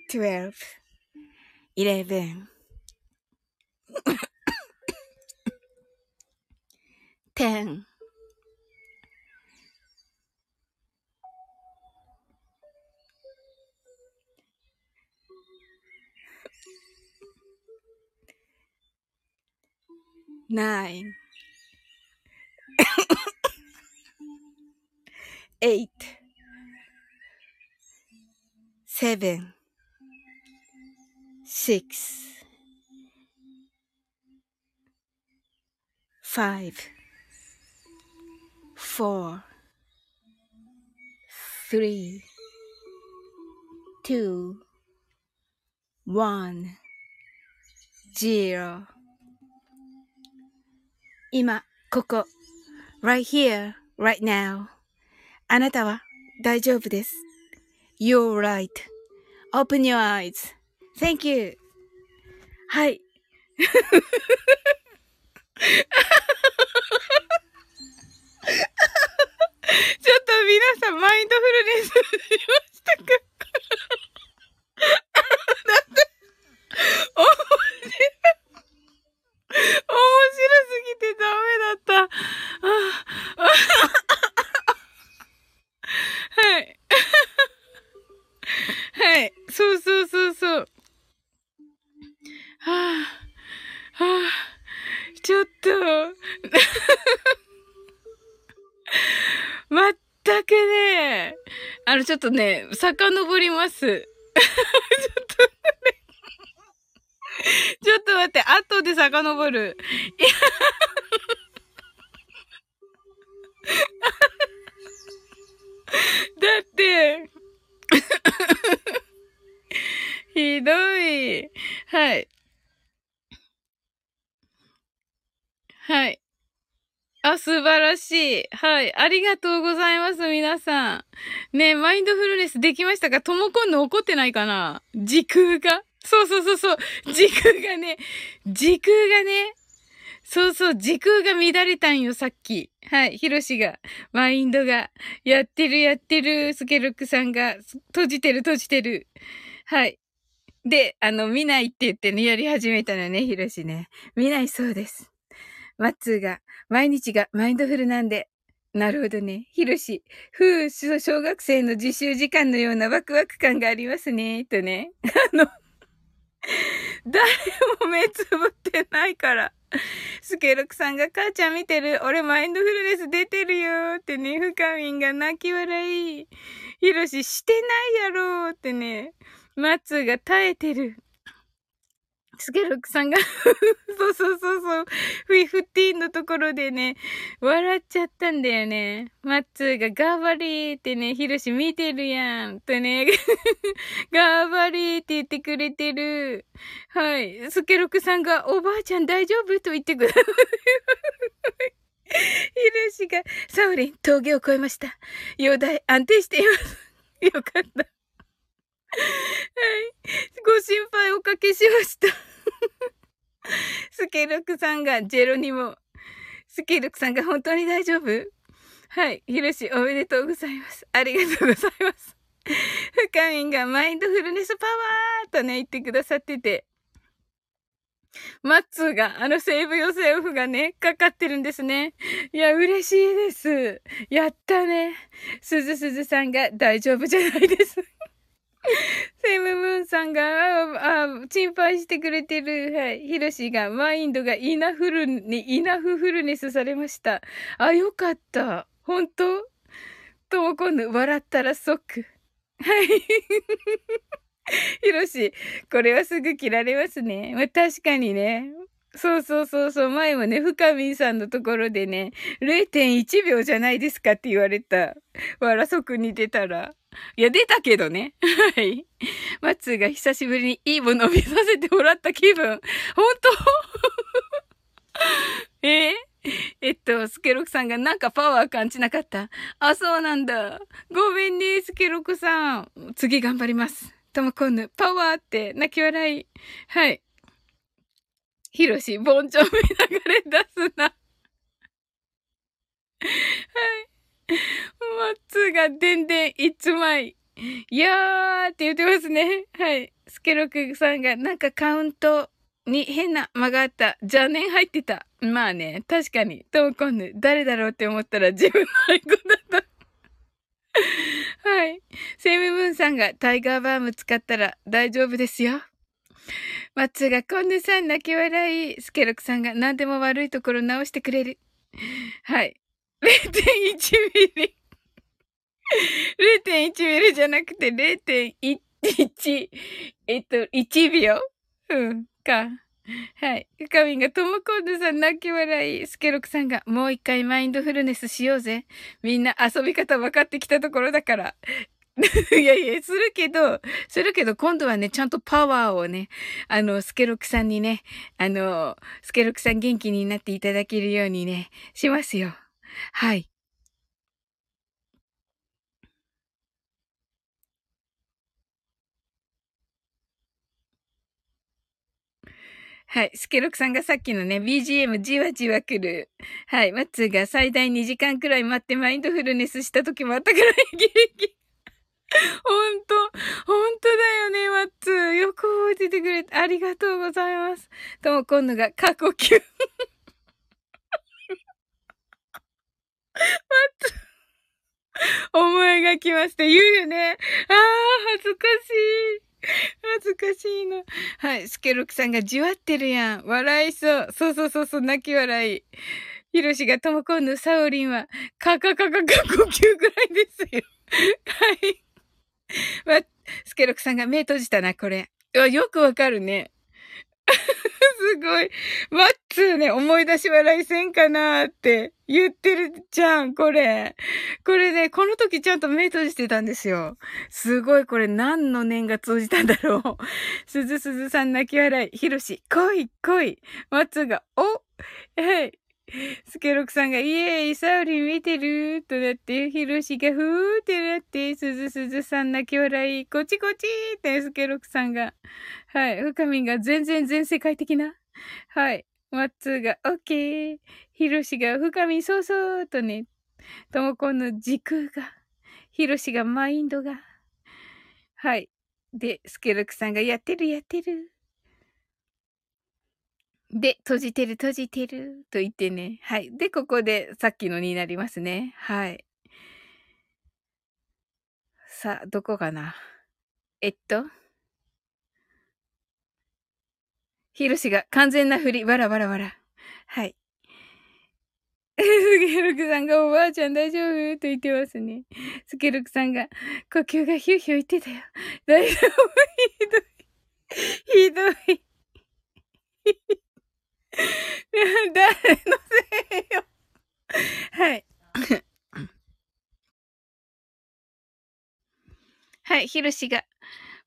A: twelve, eleven, ten, nine, eight, seven, six, five, four, three, two, one, zero. 今、ここ、right here, right now. あなたは大丈夫です。You're right.Open your eyes.Thank you. はい。ちょっと皆さん、マインドフルネスしましたか？だって、面白い。面白すぎてダメだった。はい。はい。そうそうそうそう。はあ、はあ、ちょっと、まったくね、あの、ちょっとね、遡ります。ちょっとね、ちょっと待って、後で遡る。いや だって、ひどい。はい。はい。あ、素晴らしい。はい。ありがとうございます、皆さん。ねマインドフルネスできましたか？ともこんの怒ってないかな？時空が？そうそうそうそう。時空がね、時空がね、そうそう、時空が乱れたんよ、さっき。はい、ヒロシが、マインドが、やってるやってる、スケロックさんが、閉じてる閉じてる。はい。で、あの、見ないって言ってね、やり始めたのね、ヒロシね。見ないそうです。マッツーが、毎日がマインドフルなんで。なるほどね。ヒロシ、ふう、小学生の自習時間のようなワクワク感がありますね。とね。あの、誰も目つぶってないから。スケロクさんが母ちゃん見てる俺マインドフルネス出てるよってね、フカミンが泣き笑い。ヒロシしてないやろってね、マッツーが耐えてる。スケロクさんが そうそうそうそう、フィフティーンのところでね、笑っちゃったんだよね。マッツーがガーバリーってね、ヒロシ見てるやん。とね、ガーバリーって言ってくれてる。はい。スケロクさんが、おばあちゃん大丈夫と言ってくれる。ヒロシが、サウリン、峠を越えました。容体、安定しています。よかった。はい。ご心配おかけしました。スケロクさんが、ジェロにも。スケロクさんが本当に大丈夫？はい。ヒロシ、おめでとうございます。ありがとうございます。フカミンがマインドフルネスパワーとね、言ってくださってて。マッツーが、あのセーブヨセオフがね、かかってるんですね。いや、嬉しいです。やったね。すずすずさんが大丈夫じゃないです。セムムーンさんが、あ、あ、心配してくれてる。はい。ヒロシが、マインドがイナフルに、イナフフルネスされました。あ、よかった。本当？とも今度、笑ったら即。はい。ヒロシ、これはすぐ切られますね。まあ、確かにね。そうそうそうそう。前もね、深見さんのところでね、0.1秒じゃないですかって言われた。わらそくに出たら。いや、出たけどね。はい。マッツーが久しぶりにいいものを見させてもらった気分。本当？え？えっと、スケロクさんがなんかパワー感じなかった？あ、そうなんだ。ごめんね、スケロクさん。次頑張ります。ともこんぬ、パワーって泣き笑い。はい。ヒロシ、ボンジョビ流れ出すな。はい。マッツーがでんでんいつまい。いやーって言ってますね。はい。スケロクさんが、なんかカウントに変な間があった。邪念入ってた。まあね、確かに。トーコンヌ、誰だろうって思ったら自分のアイコンだった。はい。セムムーンさんがタイガーバーム使ったら大丈夫ですよ。マッツがコンヌさん泣き笑い。スケロクさんが何でも悪いところ直してくれる。はい。0.1ミリ。0.1ミリじゃなくて0.1、えっと、1秒うん、か。はい。ゆかみんが、ともこんぬさん泣き笑い。スケロクさんが、もう一回マインドフルネスしようぜ。みんな遊び方分かってきたところだから。いやいや、するけど、するけど、今度はね、ちゃんとパワーをね、あの、スケロクさんにね、あの、スケロクさん元気になっていただけるようにね、しますよ。はい。はい。スケロクさんがさっきのね、BGM じわじわ来る。はい。マッツーが最大2時間くらい待ってマインドフルネスした時もあったから、ギリギリ。ほんと、ほんとだよね、マッツー。よく覚えててくれてありがとうございます。とも今度が過呼吸。マッツー。思いが来ました。言うよね。ああ、恥ずかしい。恥ずかしいな。はい。スケロクさんがじわってるやん。笑いそう。そうそうそうそう、泣き笑い。ヒロシがともこんのサオリンは、カカカカカ呼吸ぐらいですよ。はい。わ、スケロクさんが目閉じたな、これ。よくわかるね。すごい。マッツーね、思い出し笑いせんかなーって言ってるじゃん、これ。これね、この時ちゃんと目閉じてたんですよ。すごい、これ何の念が通じたんだろう。すずすずさん泣き笑い。ひろし、来い、来い。マッツーが、おはい。スケロクさんが、イエイ、サウリ見てるとなって、ヒロシがふーってなって、すずすずさん泣き笑い、こちこちって、スケロクさんが。はい。深みが全然全世界的な。はい。マッツーが、オッケー。ヒロシが、深みそうそうとね。ともこの時空が。ヒロシがマインドが。はい。で、スケロクさんが、やってるやってる。で、閉じてる閉じてると言ってね。はい。で、ここでさっきのになりますね。はい。さあ、どこかな。えっと。ヒロシが完全な振り、わらわらわら。はい。スケルクさんがおばあちゃん大丈夫？と言ってますね。スケルクさんが呼吸がヒューヒュー言ってたよ。大丈夫？ひどい。ひどい。誰のせいよ。はい。はい、ヒロシが、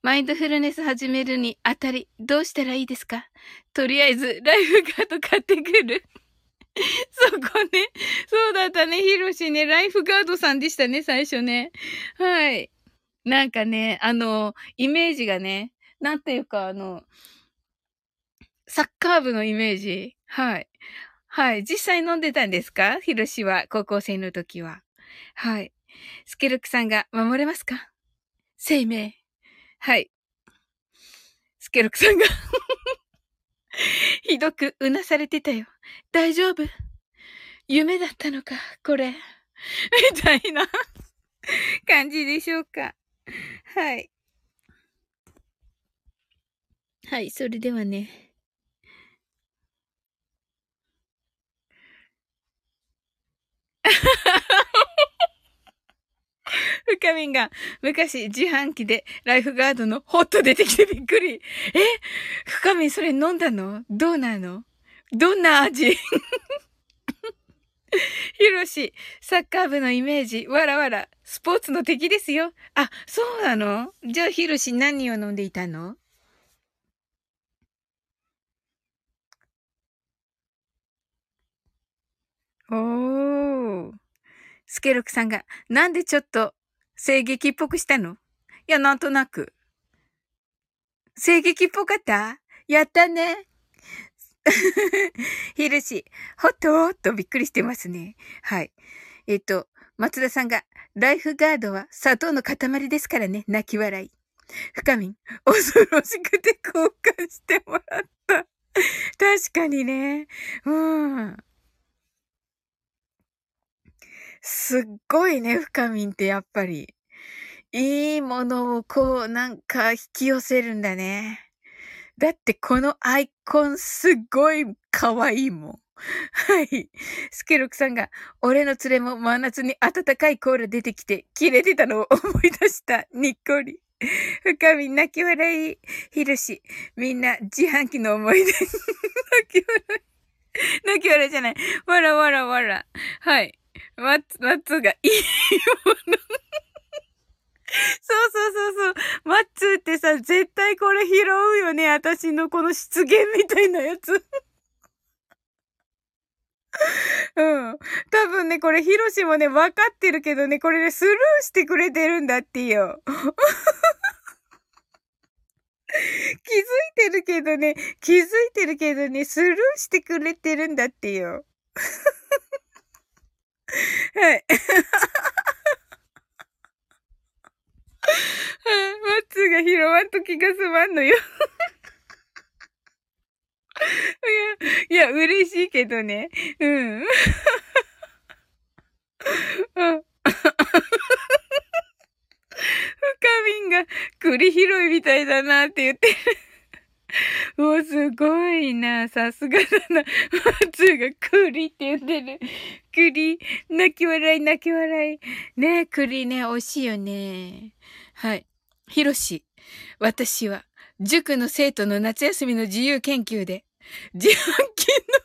A: マインドフルネス始めるにあたり、どうしたらいいですか？とりあえず、ライフガード買ってくる。そこね。そうだったね、ヒロシね。ライフガードさんでしたね、最初ね。はい。なんかね、あの、イメージがね、なんていうか、あの、サッカー部のイメージ。はい。はい。実際飲んでたんですか？ヒロシは、高校生の時は。はい。スケルクさんが守れますか生命。はい。スケルクさんが ひどくうなされてたよ。大丈夫夢だったのか？これ。みたいな感じでしょうか。はい。はい、それではね。深みんが昔自販機でライフガードのホット出てきてびっくり。え？深みんそれ飲んだの？どうなの？どんな味？ひろし、サッカー部のイメージ、わらわら、スポーツの敵ですよ。あ、そうなの？じゃあひろし何を飲んでいたの？おー。スケロクさんが、なんでちょっと、声劇っぽくしたの？いや、なんとなく。声劇っぽかった？やったね。ヒルシ、ほっとーっとびっくりしてますね。はい。えっ、と、松田さんが、ライフガードは砂糖の塊ですからね、泣き笑い。深みん、恐ろしくて交換してもらった。確かにね。うん。すっごいね、深みんってやっぱり。いいものをこう、なんか引き寄せるんだね。だってこのアイコンすっごい可愛いもん。はい。スケロクさんが、俺の連れも真夏に暖かいコーラ出てきて、切れてたのを思い出した。にっこり。深み泣き笑い。ひろし、みんな自販機の思い出。泣き笑い。泣き笑いじゃない。わらわらわら。はい。マッツ、マッツがいいもの。そうそうそうそう。マッツーってさ、絶対これ拾うよね。私のこの失言みたいなやつ。うん。多分ね、これ、ヒロシもね、分かってるけどね、これね、スルーしてくれてるんだってよ。気づいてるけどね、気づいてるけどね、スルーしてくれてるんだってよ。はい。マッツーが拾わんと気が済まんのよ。いや、いや、嬉しいけどね。うん。深みんが栗拾いみたいだなって言ってる。お、すごいな。さすがだな。松が栗って呼んでる。栗。泣き笑い、泣き笑い。ね栗ね、美味しいよね。はい。ひろし。私は、塾の生徒の夏休みの自由研究で、自販機の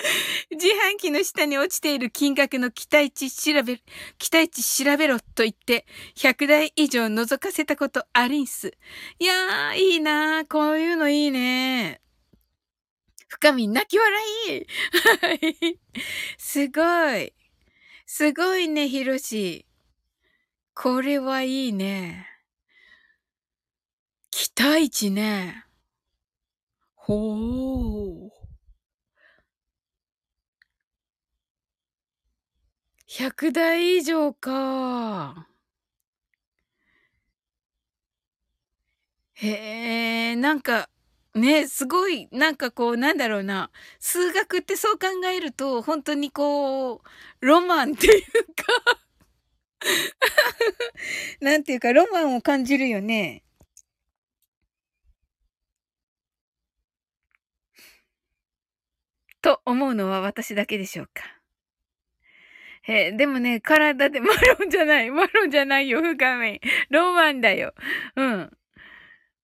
A: 自販機の下に落ちている金額の期待値調べ、期待値調べろと言って、100台以上覗かせたことありんす。いやー、いいなー。こういうのいいね深み泣き笑いはい。すごい。すごいね、ひろし。これはいいね。期待値ね。ほう。100台以上か。へえ、なんか、ね、すごい、なんかこう、なんだろうな。数学ってそう考えると、本当にこう、ロマンっていうか なんていうか、ロマンを感じるよね。と思うのは私だけでしょうか。えでもね、体で、マロンじゃない、マロンじゃないよ、深め。ロマンだよ。うん。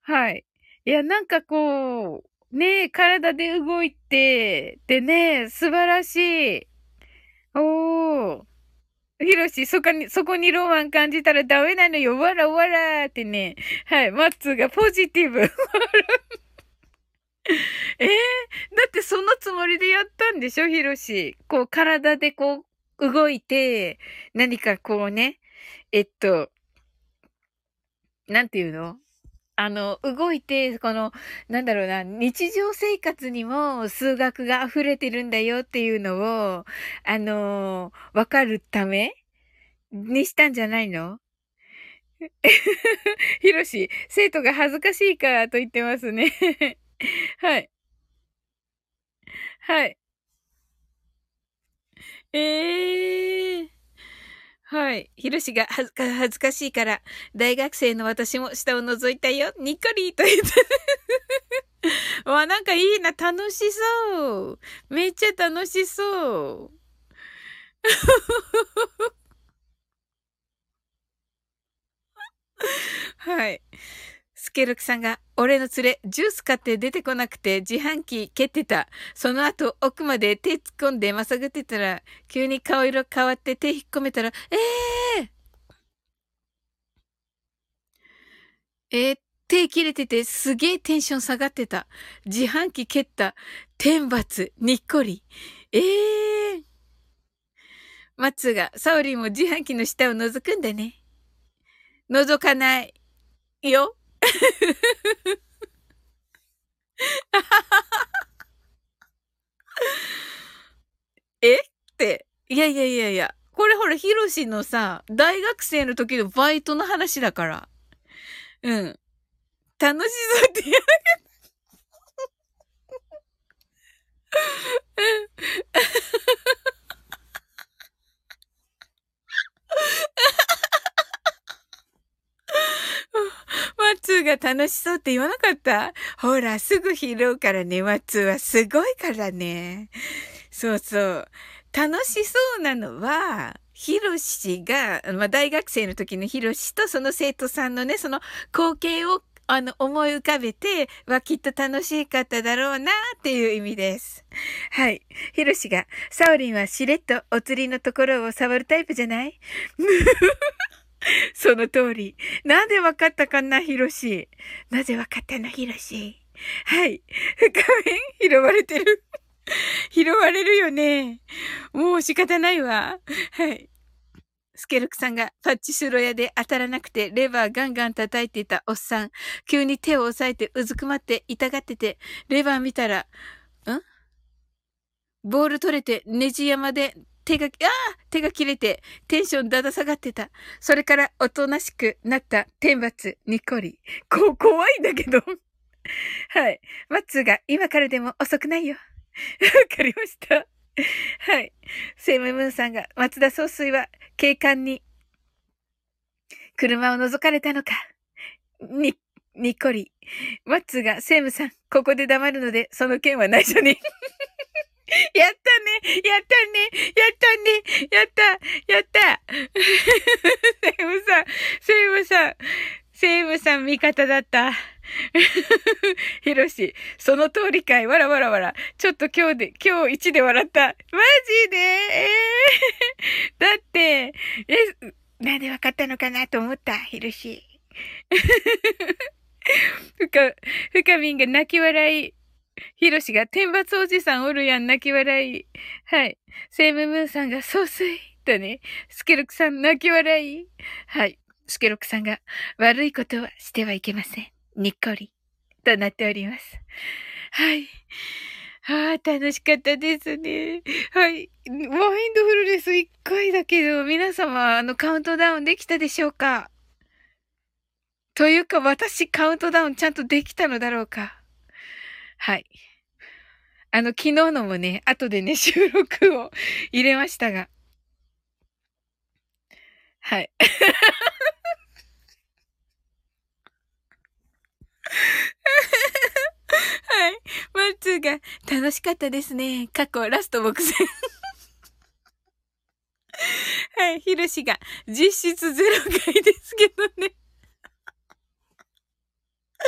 A: はい。いや、なんかこう、ね体で動いて、でね、素晴らしい。おー。ひろし、そこに、そこにロマン感じたらダメなのよ。わらわらってね。はい。マッツーがポジティブ。えー、だってそのつもりでやったんでしょひろし。こう、体でこう、動いて、何かこうね、えっと、なんていうの？あの、動いて、この、なんだろうな、日常生活にも数学が溢れてるんだよっていうのを、あの、わかるためにしたんじゃないの？ひろし、生徒が恥ずかしいからと言ってますね はい。はい。ええー。はい。ひろしが恥ずか恥ずかしいから、大学生の私も下を覗いたよ。にっこりと言って。わ、なんかいいな。楽しそう。めっちゃ楽しそう。はい。スケルクさんが、俺の連れ、ジュース買って出てこなくて自販機蹴ってた。その後、奥まで手突っ込んでまさぐってたら、急に顔色変わって手引っ込めたら、ええー、えー、手切れててすげえテンション下がってた。自販機蹴った。天罰、にっこり。ええー。マッツが、サオリンも自販機の下を覗くんだね。覗かない。よ。え？って。いやいやいやいや。これほら、ヒロシのさ、大学生の時のバイトの話だから。うん。楽しそうって言わなかった。マッツーが楽しそうって言わなかった？ほら、すぐ拾うからね、マッツーはすごいからね。そうそう。楽しそうなのは、ヒロシが、まあ、大学生の時のヒロシとその生徒さんのね、その光景をあの、思い浮かべて、はきっと楽しかっただろうなっていう意味です。はい。ヒロシが、サオリンはしれっとお釣りのところを触るタイプじゃない？その通り。なんでわかったかな、ヒロシ。なぜわかったの、ヒロシ。はい。深め拾われてる。拾われるよね。もう仕方ないわ。はい。スケルクさんがパッチシュロ屋で当たらなくてレバーガンガン叩いていたおっさん。急に手を押さえてうずくまって痛がってて、レバー見たら、ん？ボール取れてネジ山で手が、ああ手が切れてテンションだだ下がってた。それからおとなしくなった天罰にっこり。こ、怖いんだけど。はい。マッツーが今からでも遅くないよ。わかりました。はい。セイムムーンさんが、松田総帥は警官に、車を覗かれたのか。に、にっこり。マッツーが、セイムさん、ここで黙るので、その件は内緒に。やったねやったねやったねやったやったセイムさん、セイムさん、セイムさん味方だった。ひろし、その通りかい。わらわらわら。ちょっと今日で、今日一で笑った。マジで？えー、だって、え、なんでわかったのかなと思った、ひろし。ふか、ふかみんが泣き笑い。ひろしが天罰おじさんおるやん、泣き笑い。はい。セイムムーンさんが総帥。とね。スケルクさん泣き笑い。はい。スケロクさんが悪いことはしてはいけません。にっこり。となっております。はい。ああ、楽しかったですね。はい。マインドフルネス1回だけど、皆様、あの、カウントダウンできたでしょうか？というか、私、カウントダウンちゃんとできたのだろうか？はい。あの、昨日のもね、後でね、収録を入れましたが。はい。はい。マッツーが楽しかったですね。過去ラスト目前。はい。ヒロシが実質ゼロ回ですけどね。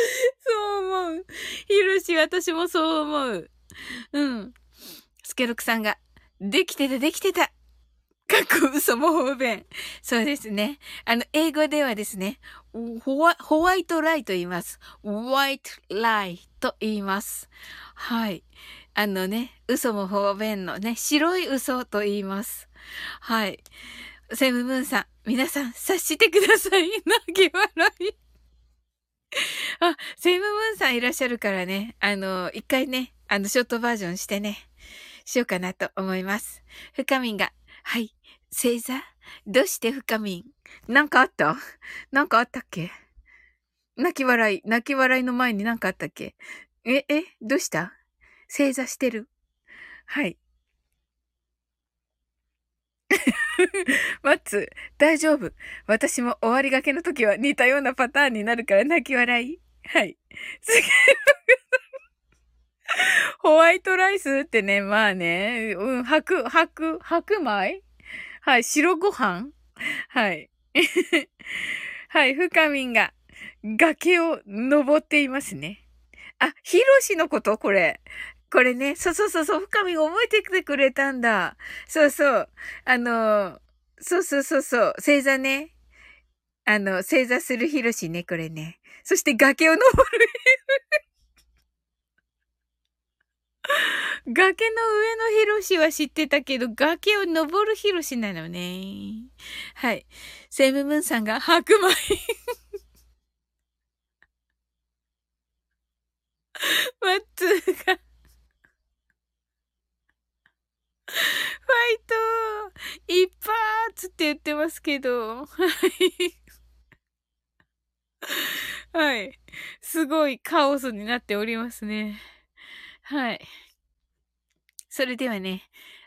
A: そう思う。ヒロシ、私もそう思う。うん。スケロクさんが、できてた、できてた。かっこ嘘も方便。そうですね。あの、英語ではですね、ホワホワイトライと言います。ホワイトライと言います。はい。あのね、嘘も方便のね、白い嘘と言います。はい。セムムーンさん、皆さん察してください。泣き笑い。あ、セイムムーンさんいらっしゃるからね、あの、一回ね、あの、ショートバージョンしてね、しようかなと思います。深みんが、はい、星座？どうして深みん？なんかあった？なんかあったっけ？泣き笑い、泣き笑いの前になんかあったっけ？え、え、どうした？正座してる？はい。マッツ、大丈夫。私も終わりがけの時は似たようなパターンになるから泣き笑い。はい。ホワイトライスってね、まあね、うん、白、白、白米？はい、白ご飯？はい。はい、深みんが崖を登っていますね。あ、ヒロシのこと？これ。これね、そうそうそうそう、深み覚えてきてくれたんだ。そうそう。あの、そうそうそうそう、星座ね。あの、星座するヒロシね、これね。そして崖を登る崖の上のヒロシは知ってたけど、崖を登るヒロシなのね。はい。セムムーンさんが白米。マッツーがファイト一発って言ってますけど。はい。はい。すごいカオスになっておりますね。はい。それではね、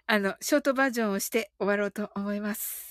A: あの、ショートバージョンをして終わろうと思います。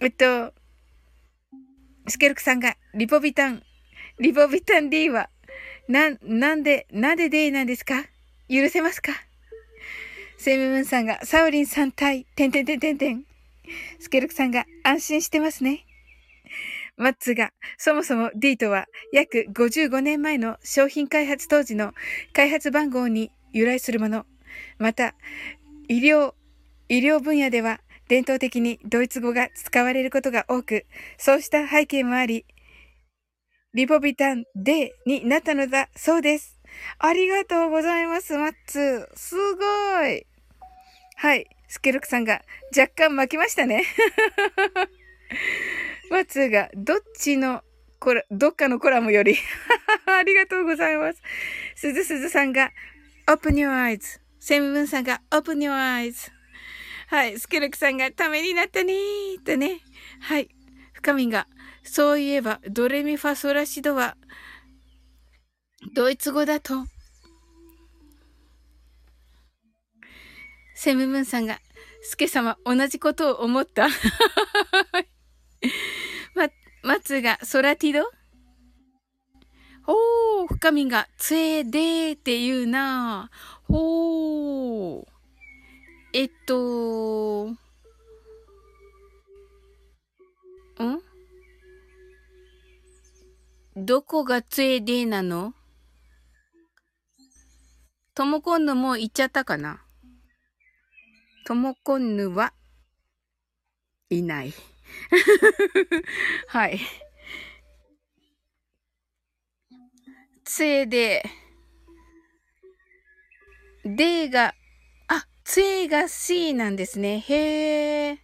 A: えっと、スケルクさんが、リポビタン、リポビタン D は、な、なんで、なんでデイなんですか？許せますか？セムムーンさんが、サウリンさん対、てんてんてんてんてん。スケルクさんが、安心してますね。マッツが、そもそも D とは約55年前の商品開発当時の開発番号に由来するもの。また、医療、医療分野では伝統的にドイツ語が使われることが多く、そうした背景もあり、リポビタン D になったのだそうです。ありがとうございます、マッツ。すごい。はい。スケルクさんが若干巻きましたね。マッツがどっちのコラ、どっかのコラムより ありがとうございます。すずすずさんが Open your eyes。セムブンさんが Open your eyes。はい。スケルクさんがためになったねーとね。はい。深みがそういえば、ドレミファソラシドは、ドイツ語だと。セムムーンさんが、スケ様、同じことを思った ま、松が、ソラティド？おー、深みが、つえでーって言うなほー。えっと、ん？どこがつえでなの？ともこんぬもう行っちゃったかな？ともこんぬはいない。はい。つえで、でが、あ、つえが C なんですね。へえ。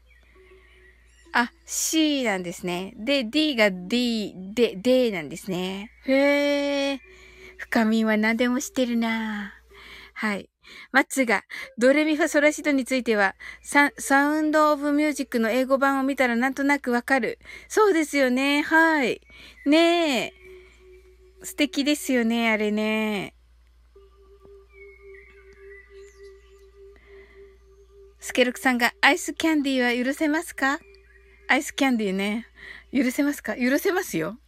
A: あ、C なんですね。で、D が D、で、D なんですね。へえ。深みは何でも知ってるなはい。マッツが、ドレミファソラシドについては、ササウンドオブミュージックの英語版を見たらなんとなくわかる。そうですよね。はい。ねえ。素敵ですよね、あれね。スケルクさんが、アイスキャンディーは許せますか？アイスキャンディーね。許せますか？許せますよ。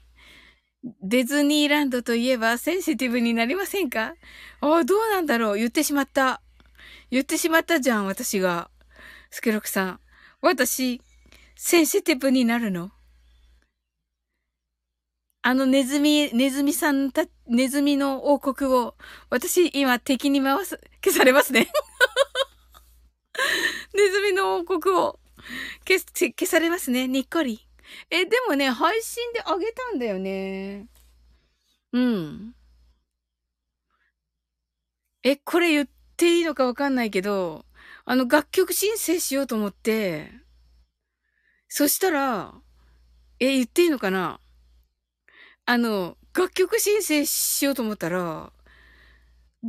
A: ディズニーランドといえばセンシティブになりませんか？ああ、どうなんだろう言ってしまった。言ってしまったじゃん、私が。スケロクさん。私、センシティブになるのあのネズミ、ネズミさんた、ネズミの王国を、私今敵に回す、消されますね。ネズミの王国を消、消されますね。にっこり。え、でもね、配信であげたんだよね。うん。え、これ言っていいのかわかんないけど、あの、楽曲申請しようと思って、そしたら、え、言っていいのかな？あの、楽曲申請しようと思ったら、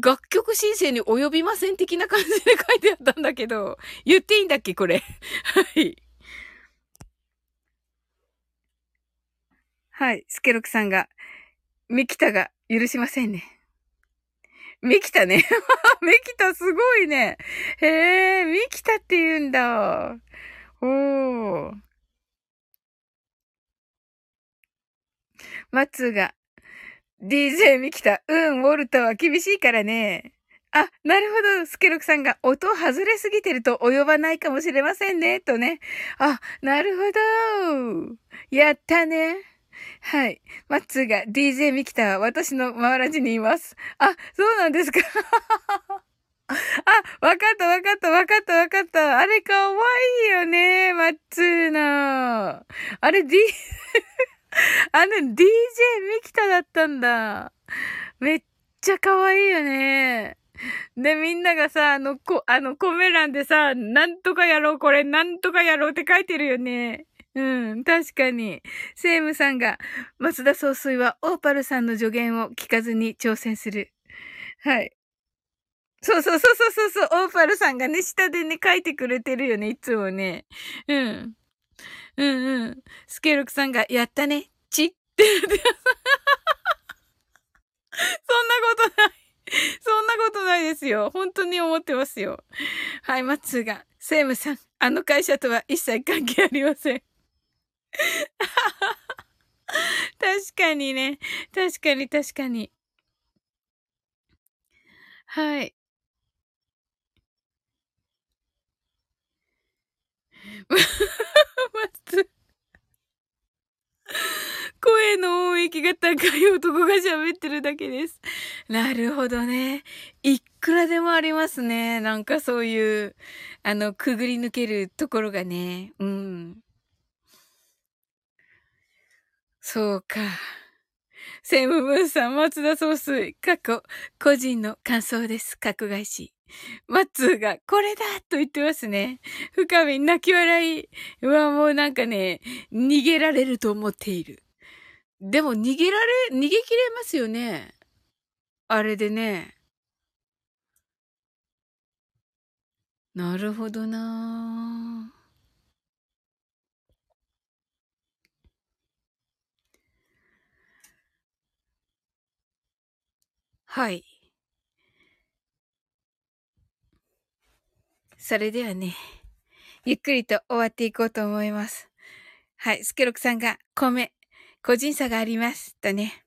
A: 楽曲申請に及びません的な感じで書いてあったんだけど、言っていいんだっけこれ？はい。はい。スケロクさんが、ミキタが許しませんね。ミキタね？ミキタすごいね。へえ、ミキタって言うんだ。おー。マツが、DJ ミキタ、うん、ウォルトは厳しいからね。あ、なるほど。スケロクさんが音外れすぎてると及ばないかもしれませんね。とね。あ、なるほど。やったね。はい。マッツーが DJ ミキタは私のマワラジにいます。あ、そうなんですか。あ、わかったわかったわかったわかった。あれかわいいよね、マッツーの。あれ D あの DJ ミキタだったんだ。めっちゃ可愛いよね。で、みんながさ、あの、こ、あの、コメ欄でさ、なんとかやろう、これ、なんとかやろうって書いてるよね。うん、確かに。セイムさんが、松田総帥はオーパルさんの助言を聞かずに挑戦する。はい。そうそうそうそうそう、オーパルさんがね、下でね、書いてくれてるよね、いつもね。うん。うんうん。スケロクさんが、やったね、ちって言ってそんなことない。そんなことないですよ。本当に思ってますよ。はい、マッツーが、セイムさん、あの会社とは一切関係ありません。確かにね。確かに確かに。はい。まず、声の音域が高い男が喋ってるだけです。なるほどね。いくらでもありますね。なんかそういう、あの、くぐり抜けるところがね。うん。そうか。セムブンさん、松田総帥、過去、個人の感想です。格外し。マッツーが、これだと言ってますね。深み、泣き笑い。うわ、もうなんかね、逃げられると思っている。でも逃げられ、逃げ切れますよね。あれでね。なるほどなぁ。はい。それではね、ゆっくりと終わっていこうと思います。はい。スケロクさんが、米、個人差があります。とね。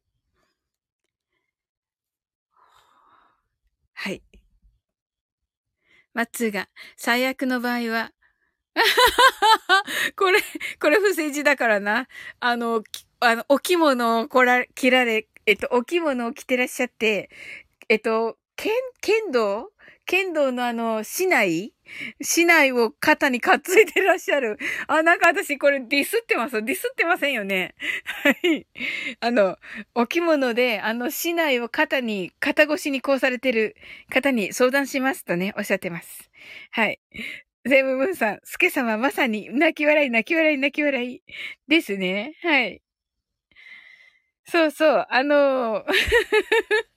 A: はい。マッツーが、最悪の場合は、これ、これ不正字だからな。あの、あの、お着物をこら、切られ、えっと、お着物を着てらっしゃって、えっと、剣、剣道？剣道のあの、市内市内を肩に担いでらっしゃる。あ、なんか私これディスってます？ディスってませんよね。はい。あの、お着物で、あの、市内を肩に、肩越しにこうされてる方に相談しますとね、おっしゃってます。はい。ゼムムーンさん、スケ様まさに泣き笑い、泣き笑い、泣き笑いですね。はい。そうそう、あのー。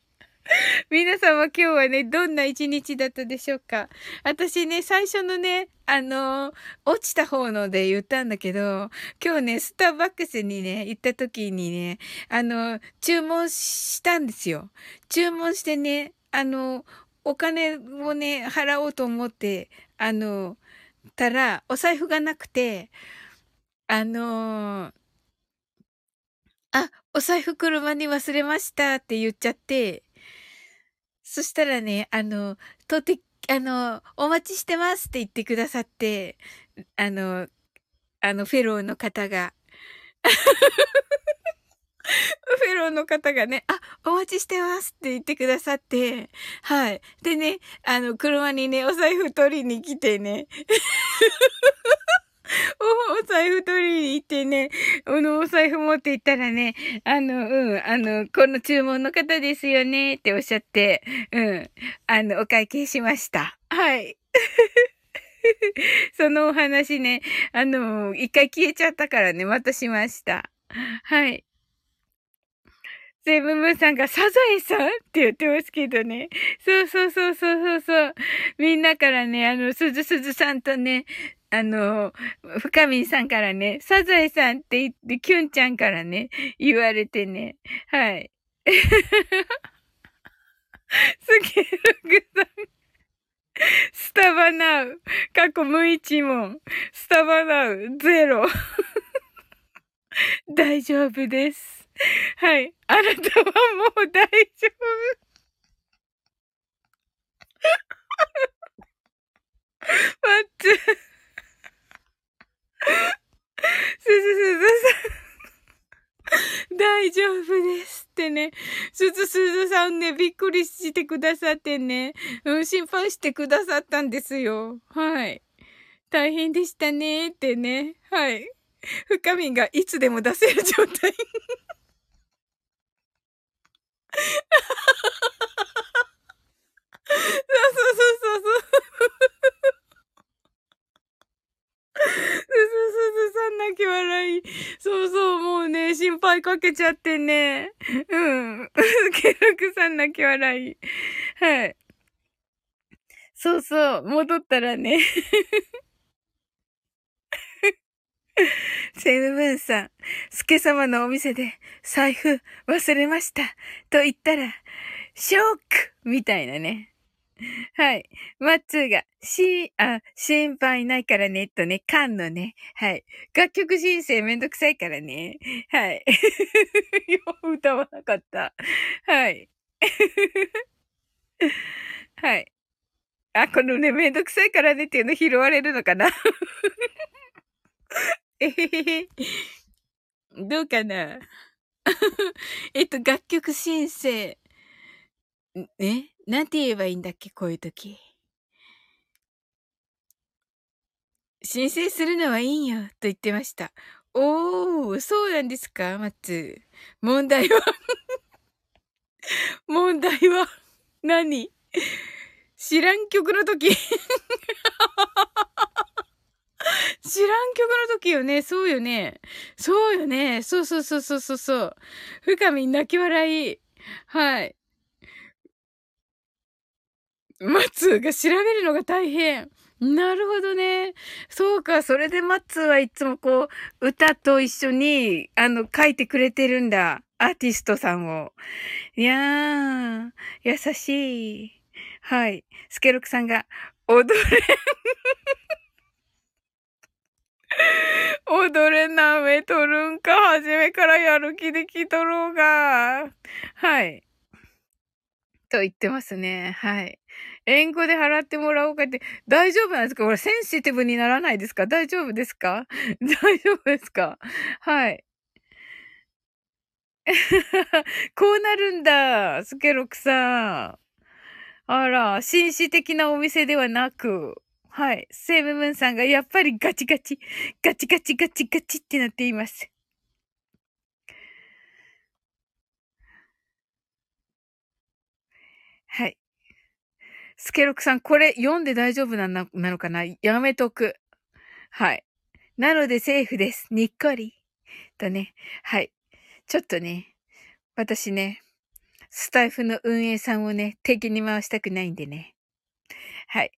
A: 皆様今日はね、どんな一日だったでしょうか？私ね、最初のね、あのー、落ちた方ので言ったんだけど、今日ね、スターバックスにね、行った時にね、あのー、注文したんですよ。注文してね、あの、お金をね、払おうと思って、あの、たら、お財布がなくて、あのあ、お財布車に忘れましたって言っちゃって、そしたらね、あの、とって、あの、お待ちしてますって言ってくださって、あの、あの、フェローの方が。フェローの方がね、あ、お待ちしてますって言ってくださって、はい。でね、あの、車にね、お財布取りに来てね。お、お財布取りに行ってね、あの、お財布持って行ったらね、あの、うん、あの、この注文の方ですよね、っておっしゃって、うん、あの、お会計しました。はい。そのお話ね、あの、一回消えちゃったからね、またしました。はい。セブンブンさんがサザエさん？って言ってますけどね。そうそうそうそうそうそう。みんなからね、あの、すずすずさんとね、あの、深見さんからね、サザエさんって言って、キュンちゃんからね、言われてね。はい。スケルグさん。スタバナウ。過去無一問。スタバナウ。ゼロ。大丈夫です。はい。あなたはもう大丈夫。マッツ。すずすずさん。大丈夫ですってね。すずすずさんね、びっくりしてくださってね。うん、心配してくださったんですよ。はい。大変でしたねってね。はい。深みがいつでも出せる状態。そうそうそうそうそう。すずすさん泣き笑い。そうそう、もうね、心配かけちゃってね。うん。ケロクさん泣き笑い。はい。そうそう、戻ったらね。セムブンさん、スケ様のお店で財布忘れました。と言ったら、ショックみたいなね。はい。マッツーが、し、あ、心配ないからね、とね、カンのね。はい。楽曲申請めんどくさいからね。はい。歌わなかった。はい。はい。あ、このね、めんどくさいからねっていうの拾われるのかなえへへへ。どうかなえっと、楽曲申請。ね？なんて言えばいいんだっけこういう時。申請するのはいいよ、と言ってました。おー、そうなんですか？松。問題は？問題は？何？知らん曲の時 知らん曲の時よね。そうよね。そうよね。そうそうそうそうそうそう。深み泣き笑い。はい。マッツが調べるのが大変。なるほどね。そうか。それでマッツはいつもこう、歌と一緒に、あの、書いてくれてるんだ。アーティストさんを。いやー、優しい。はい。スケロクさんが、踊れ踊れなめとるんか。初めからやる気で来とろうが。はい。と言ってますね。はい。円語で払ってもらおうかって、大丈夫なんですかこれセンシティブにならないですか大丈夫ですか大丈夫ですかはい。こうなるんだ、スケロクさん。あら、紳士的なお店ではなく、はい。セイムムンさんがやっぱりガチガチ、ガチガチガチガチってなっています。はい。スケロクさん、これ読んで大丈夫ななのかな？やめとく。はい。なのでセーフです。にっこり。とね。はい。ちょっとね、私ね、スタイフの運営さんをね、敵に回したくないんでね。はい。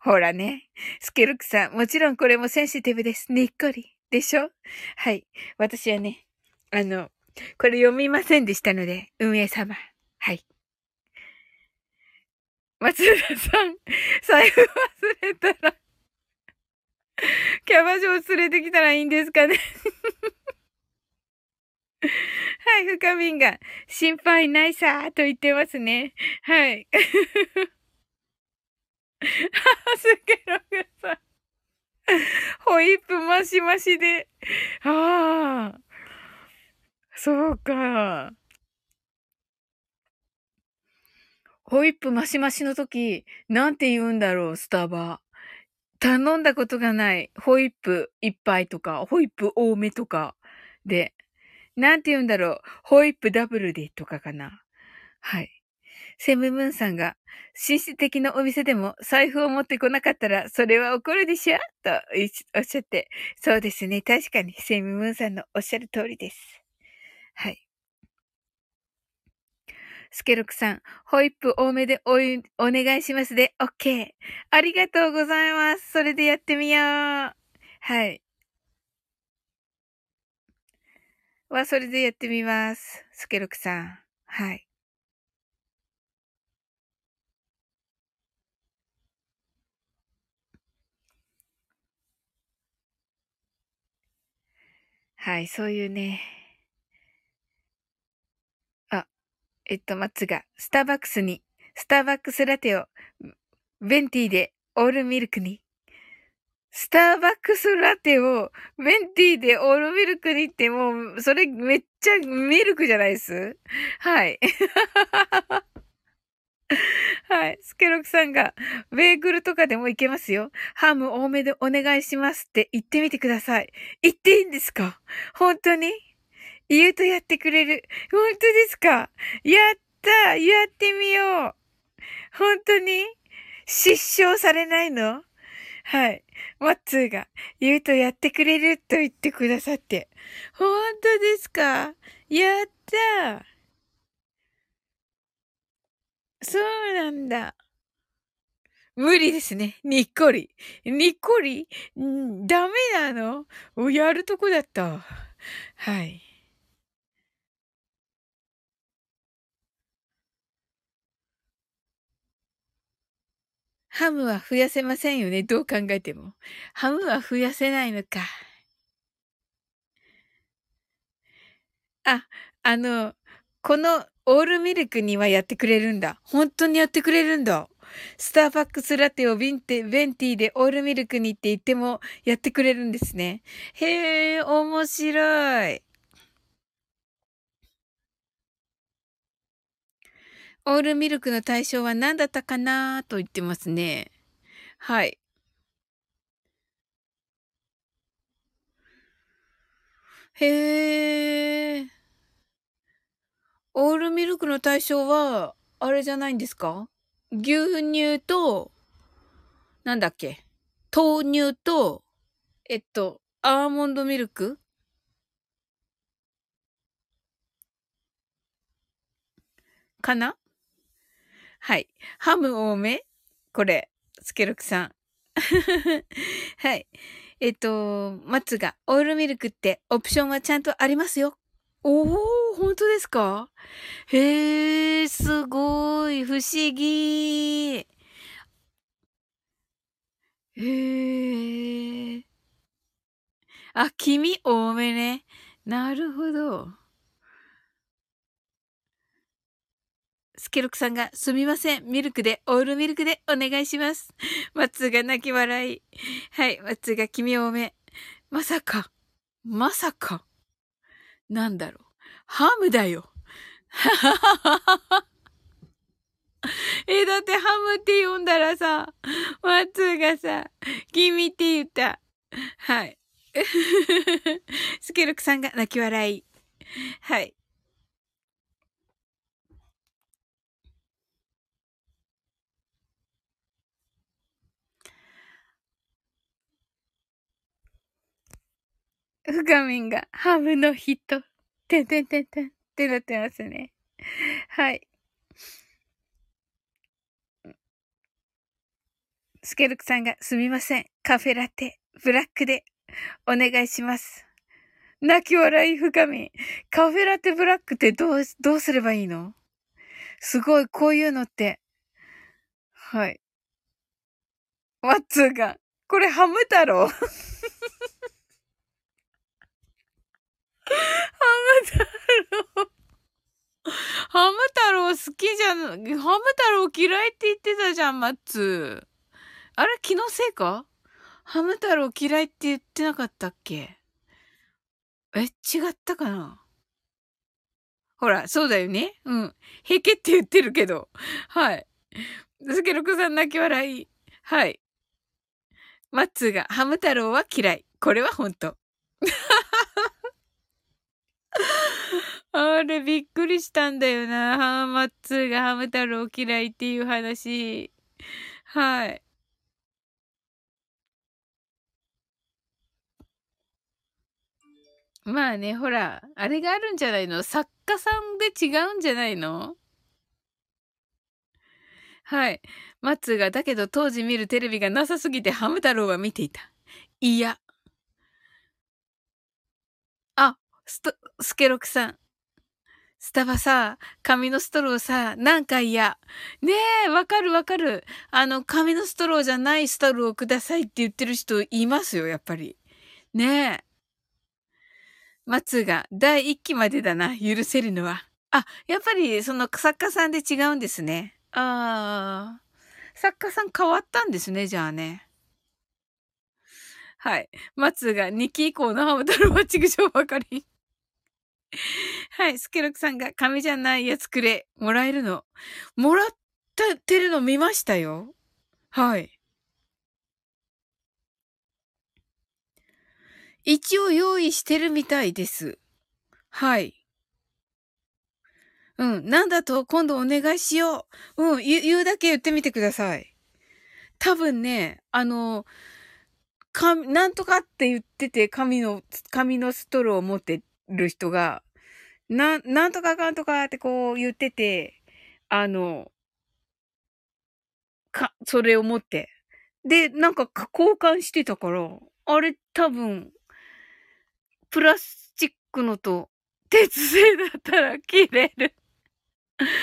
A: ほらね。スケルクさん、もちろんこれもセンシティブです。にっこり。でしょ？はい。私はね、あの、これ読みませんでしたので、運営様。はい。松田さん、財布忘れたら、キャバ嬢連れてきたらいいんですかねはい、深みんが、心配ないさーと言ってますね。はい。すげろぐさん。ホイップマシマシで。ああ。そうか。ホイップマシマシの時、なんて言うんだろう、スタバ。頼んだことがない。ホイップいっぱいとか、ホイップ多めとかで。なんて言うんだろう。ホイップダブルでとかかな。はい。セムムーンさんが、紳士的なお店でも財布を持ってこなかったら、それは怒るでしょ？とおっしゃって。そうですね。確かに、セムムーンさんのおっしゃる通りです。はい。スケロクさん、ホイップ多めでおい、お願いしますで、オッケー。ありがとうございます。それでやってみよう。はい。は、それでやってみます。スケロクさん。はい。はい、そういうね。あ、えっと、松が、スターバックスに、スターバックスラテを、ベンティーでオールミルクに。スターバックスラテをベンティーでオールミルクにってもう、それめっちゃミルクじゃないです？はい。はい。スケロクさんが、ベーグルとかでもいけますよ。ハム多めでお願いしますって言ってみてください。言っていいんですか？本当に？言うとやってくれる。本当ですか？やったやってみよう本当に？失笑されないの？はい。マッツーが言うとやってくれると言ってくださって。本当ですか？やったそうなんだ。無理ですね。にっこり。にっこり？ん？ダメなの？やるとこだった。はい。ハムは増やせませんよね。どう考えても。ハムは増やせないのか。あ、あの、このオールミルクにはやってくれるんだ。本当にやってくれるんだ。スターバックスラテをビンテ、ベンティーでオールミルクにって言ってもやってくれるんですね。へえ、面白い。オールミルクの対象は何だったかなと言ってますね。はい。へえ。オールミルクの対象は、あれじゃないんですか？牛乳と、なんだっけ？豆乳と、えっと、アーモンドミルク？かな？はい。ハム多め？これ、スケルクさん。はい。えっと、松が、オールミルクってオプションはちゃんとありますよ。おー、本当ですか？へえ、すごい、不思議。へえ。あ、黄身多めね。なるほど。スケロクさんが、すみません。ミルクで、オールミルクでお願いします。マッツーが泣き笑い。はい、マッツーが黄身多め。まさか、まさか。なんだろう。ハムだよ。え、だってハムって読んだらさ、マッツーがさ、君って言った。はい。スケルクさんが泣き笑い。はい。ふかみんがハムの人。てんてんてんてんってなってますね。はい。スケルクさんがすみません。カフェラテ、ブラックでお願いします。泣き笑い深み。カフェラテブラックってどう、どうすればいいの？すごい、こういうのって。はい。ワッツーが、これハム太郎ハム太郎ハム太郎好きじゃん。ハム太郎嫌いって言ってたじゃん、マッツ。あれ気のせいか？ハム太郎嫌いって言ってなかったっけ？え、違ったかな？ほら、そうだよね。うん。へけって言ってるけど。はい。スケロクさん泣き笑い。はい。マッツーがハム太郎は嫌い。これは本当。あれ、びっくりしたんだよな。マッツーがハム太郎嫌いっていう話。はい。まあね、ほら、あれがあるんじゃないの？作家さんで違うんじゃないの？はい。松が、だけど当時見るテレビがなさすぎてハム太郎は見ていた。いや。あ、スト、スケロクさん。スタバさ、紙のストローさ、なんか嫌。ねえ、わかるわかる。あの、紙のストローじゃないストローをくださいって言ってる人いますよ、やっぱり。ねえ。松が第1期までだな、許せるのは。あ、やっぱりその作家さんで違うんですね。ああ。作家さん変わったんですね、じゃあね。はい。松が2期以降のハム太郎は畜生ばかり。はい。スケロクさんが紙じゃないやつくれ。もらえるの。もらったてるの見ましたよ。はい。一応用意してるみたいです。はい。うん。なんだと今度お願いしよう。うん。言言うだけ言ってみてください。多分ね、あの、か、なんとかって言ってて、紙の、紙のストローを持ってる人が、な、なんとかかんとかってこう言ってて、あの、か、それを持って。で、なんか交換してたから、あれ多分、プラスチックのと鉄製だったら切れる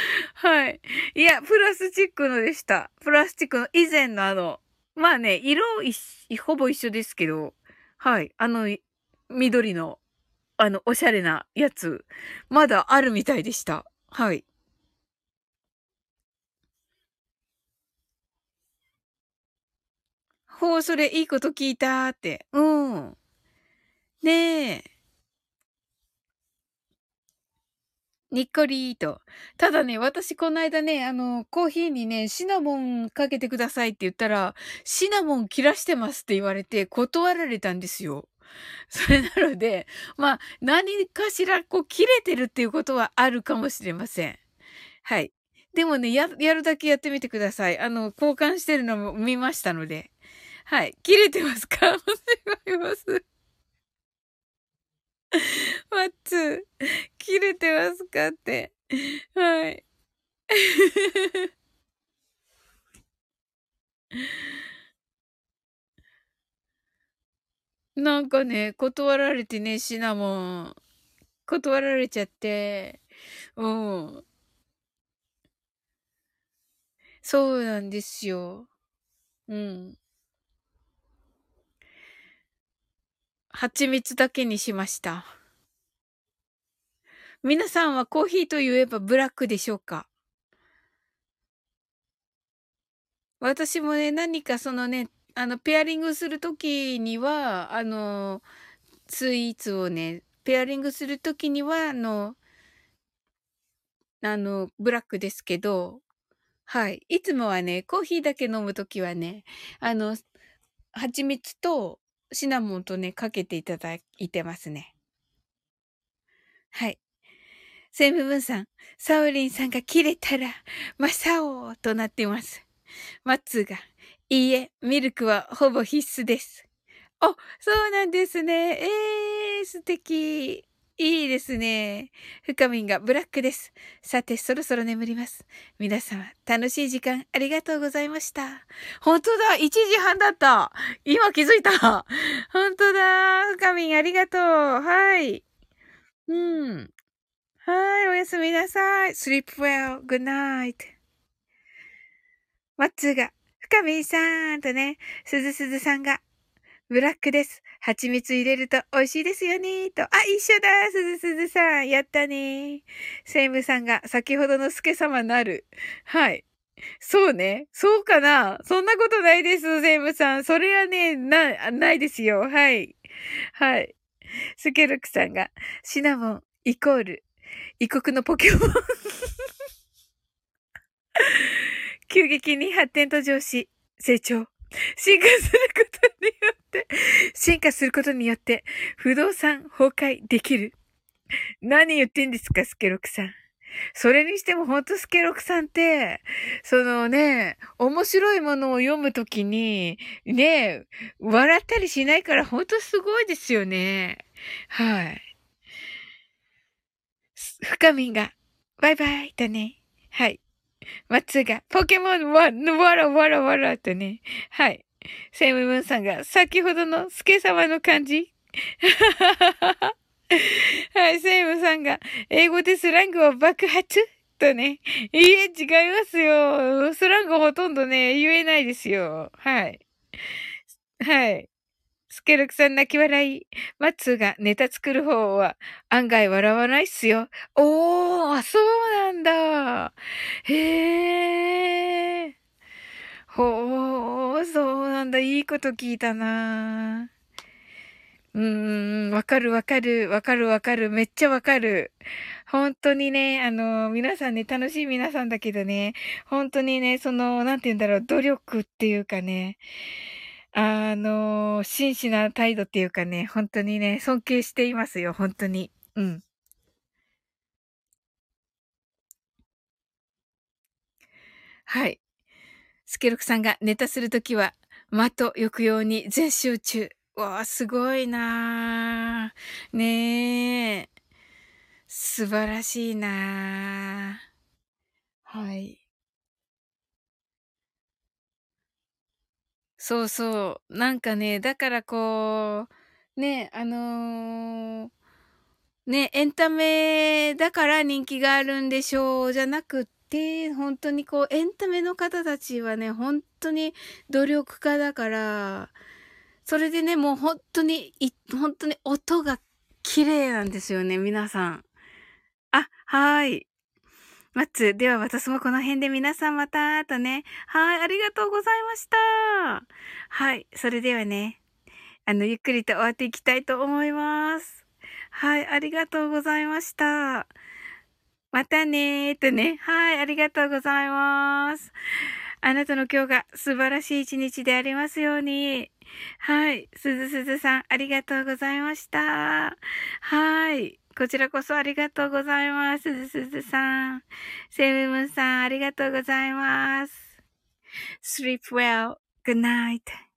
A: はい。いや、プラスチックのでした。プラスチックの以前のあの、まあね、色いほぼ一緒ですけど、はい。あの、緑の、あの、おしゃれなやつ、まだあるみたいでした。はい。ほう、それいいこと聞いたって。うん。ねえ。にっこりーと。ただね、私この間ね、あの、コーヒーにね、シナモンかけてくださいって言ったら、シナモン切らしてますって言われて断られたんですよ。それなので、まあ、何かしらこう切れてるっていうことはあるかもしれません。はい。でもね、や、やるだけやってみてください。あの、交換してるのも見ましたので。はい。切れてますか？お願いします。マッツ、切れてますかって。はい。なんかね、断られてね、シナモン。断られちゃって。うん。そうなんですよ。うん。蜂蜜だけにしました。皆さんはコーヒーといえばブラックでしょうか？私もね、何かそのね、あの、ペアリングするときには、あの、スイーツをね、ペアリングするときには、あの、あの、ブラックですけど、はい。いつもはね、コーヒーだけ飲むときはね、あの、蜂蜜とシナモンとね、かけていただいてますね。はい。セムブンさん、サウリンさんが切れたら、マサオとなっています。マッツーが、いいえ、ミルクはほぼ必須です。あ、そうなんですね。えー、素敵。いいですね。深みんがブラックです。さて、そろそろ眠ります。皆様、楽しい時間ありがとうございました。本当だ !1 時半だった今気づいた本当だ深みんありがとうはい。うん。はい、おやすみなさい。sleep well, good night. マッツーが、深みさんとね、すずすずさんが、ブラックです。蜂蜜入れると美味しいですよね。と。あ、一緒だすずすずさん。やったね。セイムさんが先ほどのスケ様なる。はい。そうね。そうかなそんなことないです、セイムさん。それはね、な、ないですよ。はい。はい。スケルクさんが、シナモンイコール、異国のポケモン急激に発展途上し、成長。進化することによって、進化することによって、不動産崩壊できる。何言ってんですか、スケロクさん。それにしてもほんとスケロクさんって、そのね、面白いものを読むときに、ね、笑ったりしないからほんとすごいですよね。はい。深みが、バイバイだね。はい。松が、ポケモンわ、わらわらわらとね。はい。セイムムーンさんが、先ほどのスケ様の感じ はい、セイムさんが、英語でスラングを爆発？とね。いいえ、違いますよ。スラングほとんどね、言えないですよ。はい。はい。スケルクさん泣き笑い。マッツーがネタ作る方は案外笑わないっすよ。おー、あ、そうなんだ。へー。ほー、そうなんだ。いいこと聞いたなうーん、わかるわかる、わかるわかる、めっちゃわかる。本当にね、あの、皆さんね、楽しい皆さんだけどね、本当にね、その、なんて言うんだろう、努力っていうかね、あの、真摯な態度っていうかね、本当にね、尊敬していますよ、本当に。うん。はい。スケロクさんがネタするときは、的抑揚に全集中。わあ、すごいなー。ねえ。素晴らしいなー。はい。そうそう。なんかね、だからこう、ね、あのー、ね、エンタメだから人気があるんでしょう、じゃなくって、本当にこう、エンタメの方たちはね、本当に努力家だから、それでね、もう本当に、本当に音が綺麗なんですよね、皆さん。あ、はい。マッツ、では私もこの辺で皆さんまた、とね。はい、ありがとうございました。はい、それではね、あの、ゆっくりと終わっていきたいと思います。はい、ありがとうございました。またねーとね。はい、ありがとうございます。あなたの今日が素晴らしい一日でありますように。はい。すずすずさん、ありがとうございました。はい。こちらこそありがとうございます。すずさん。セイムムンさん、ありがとうございます。sleep well. Good night.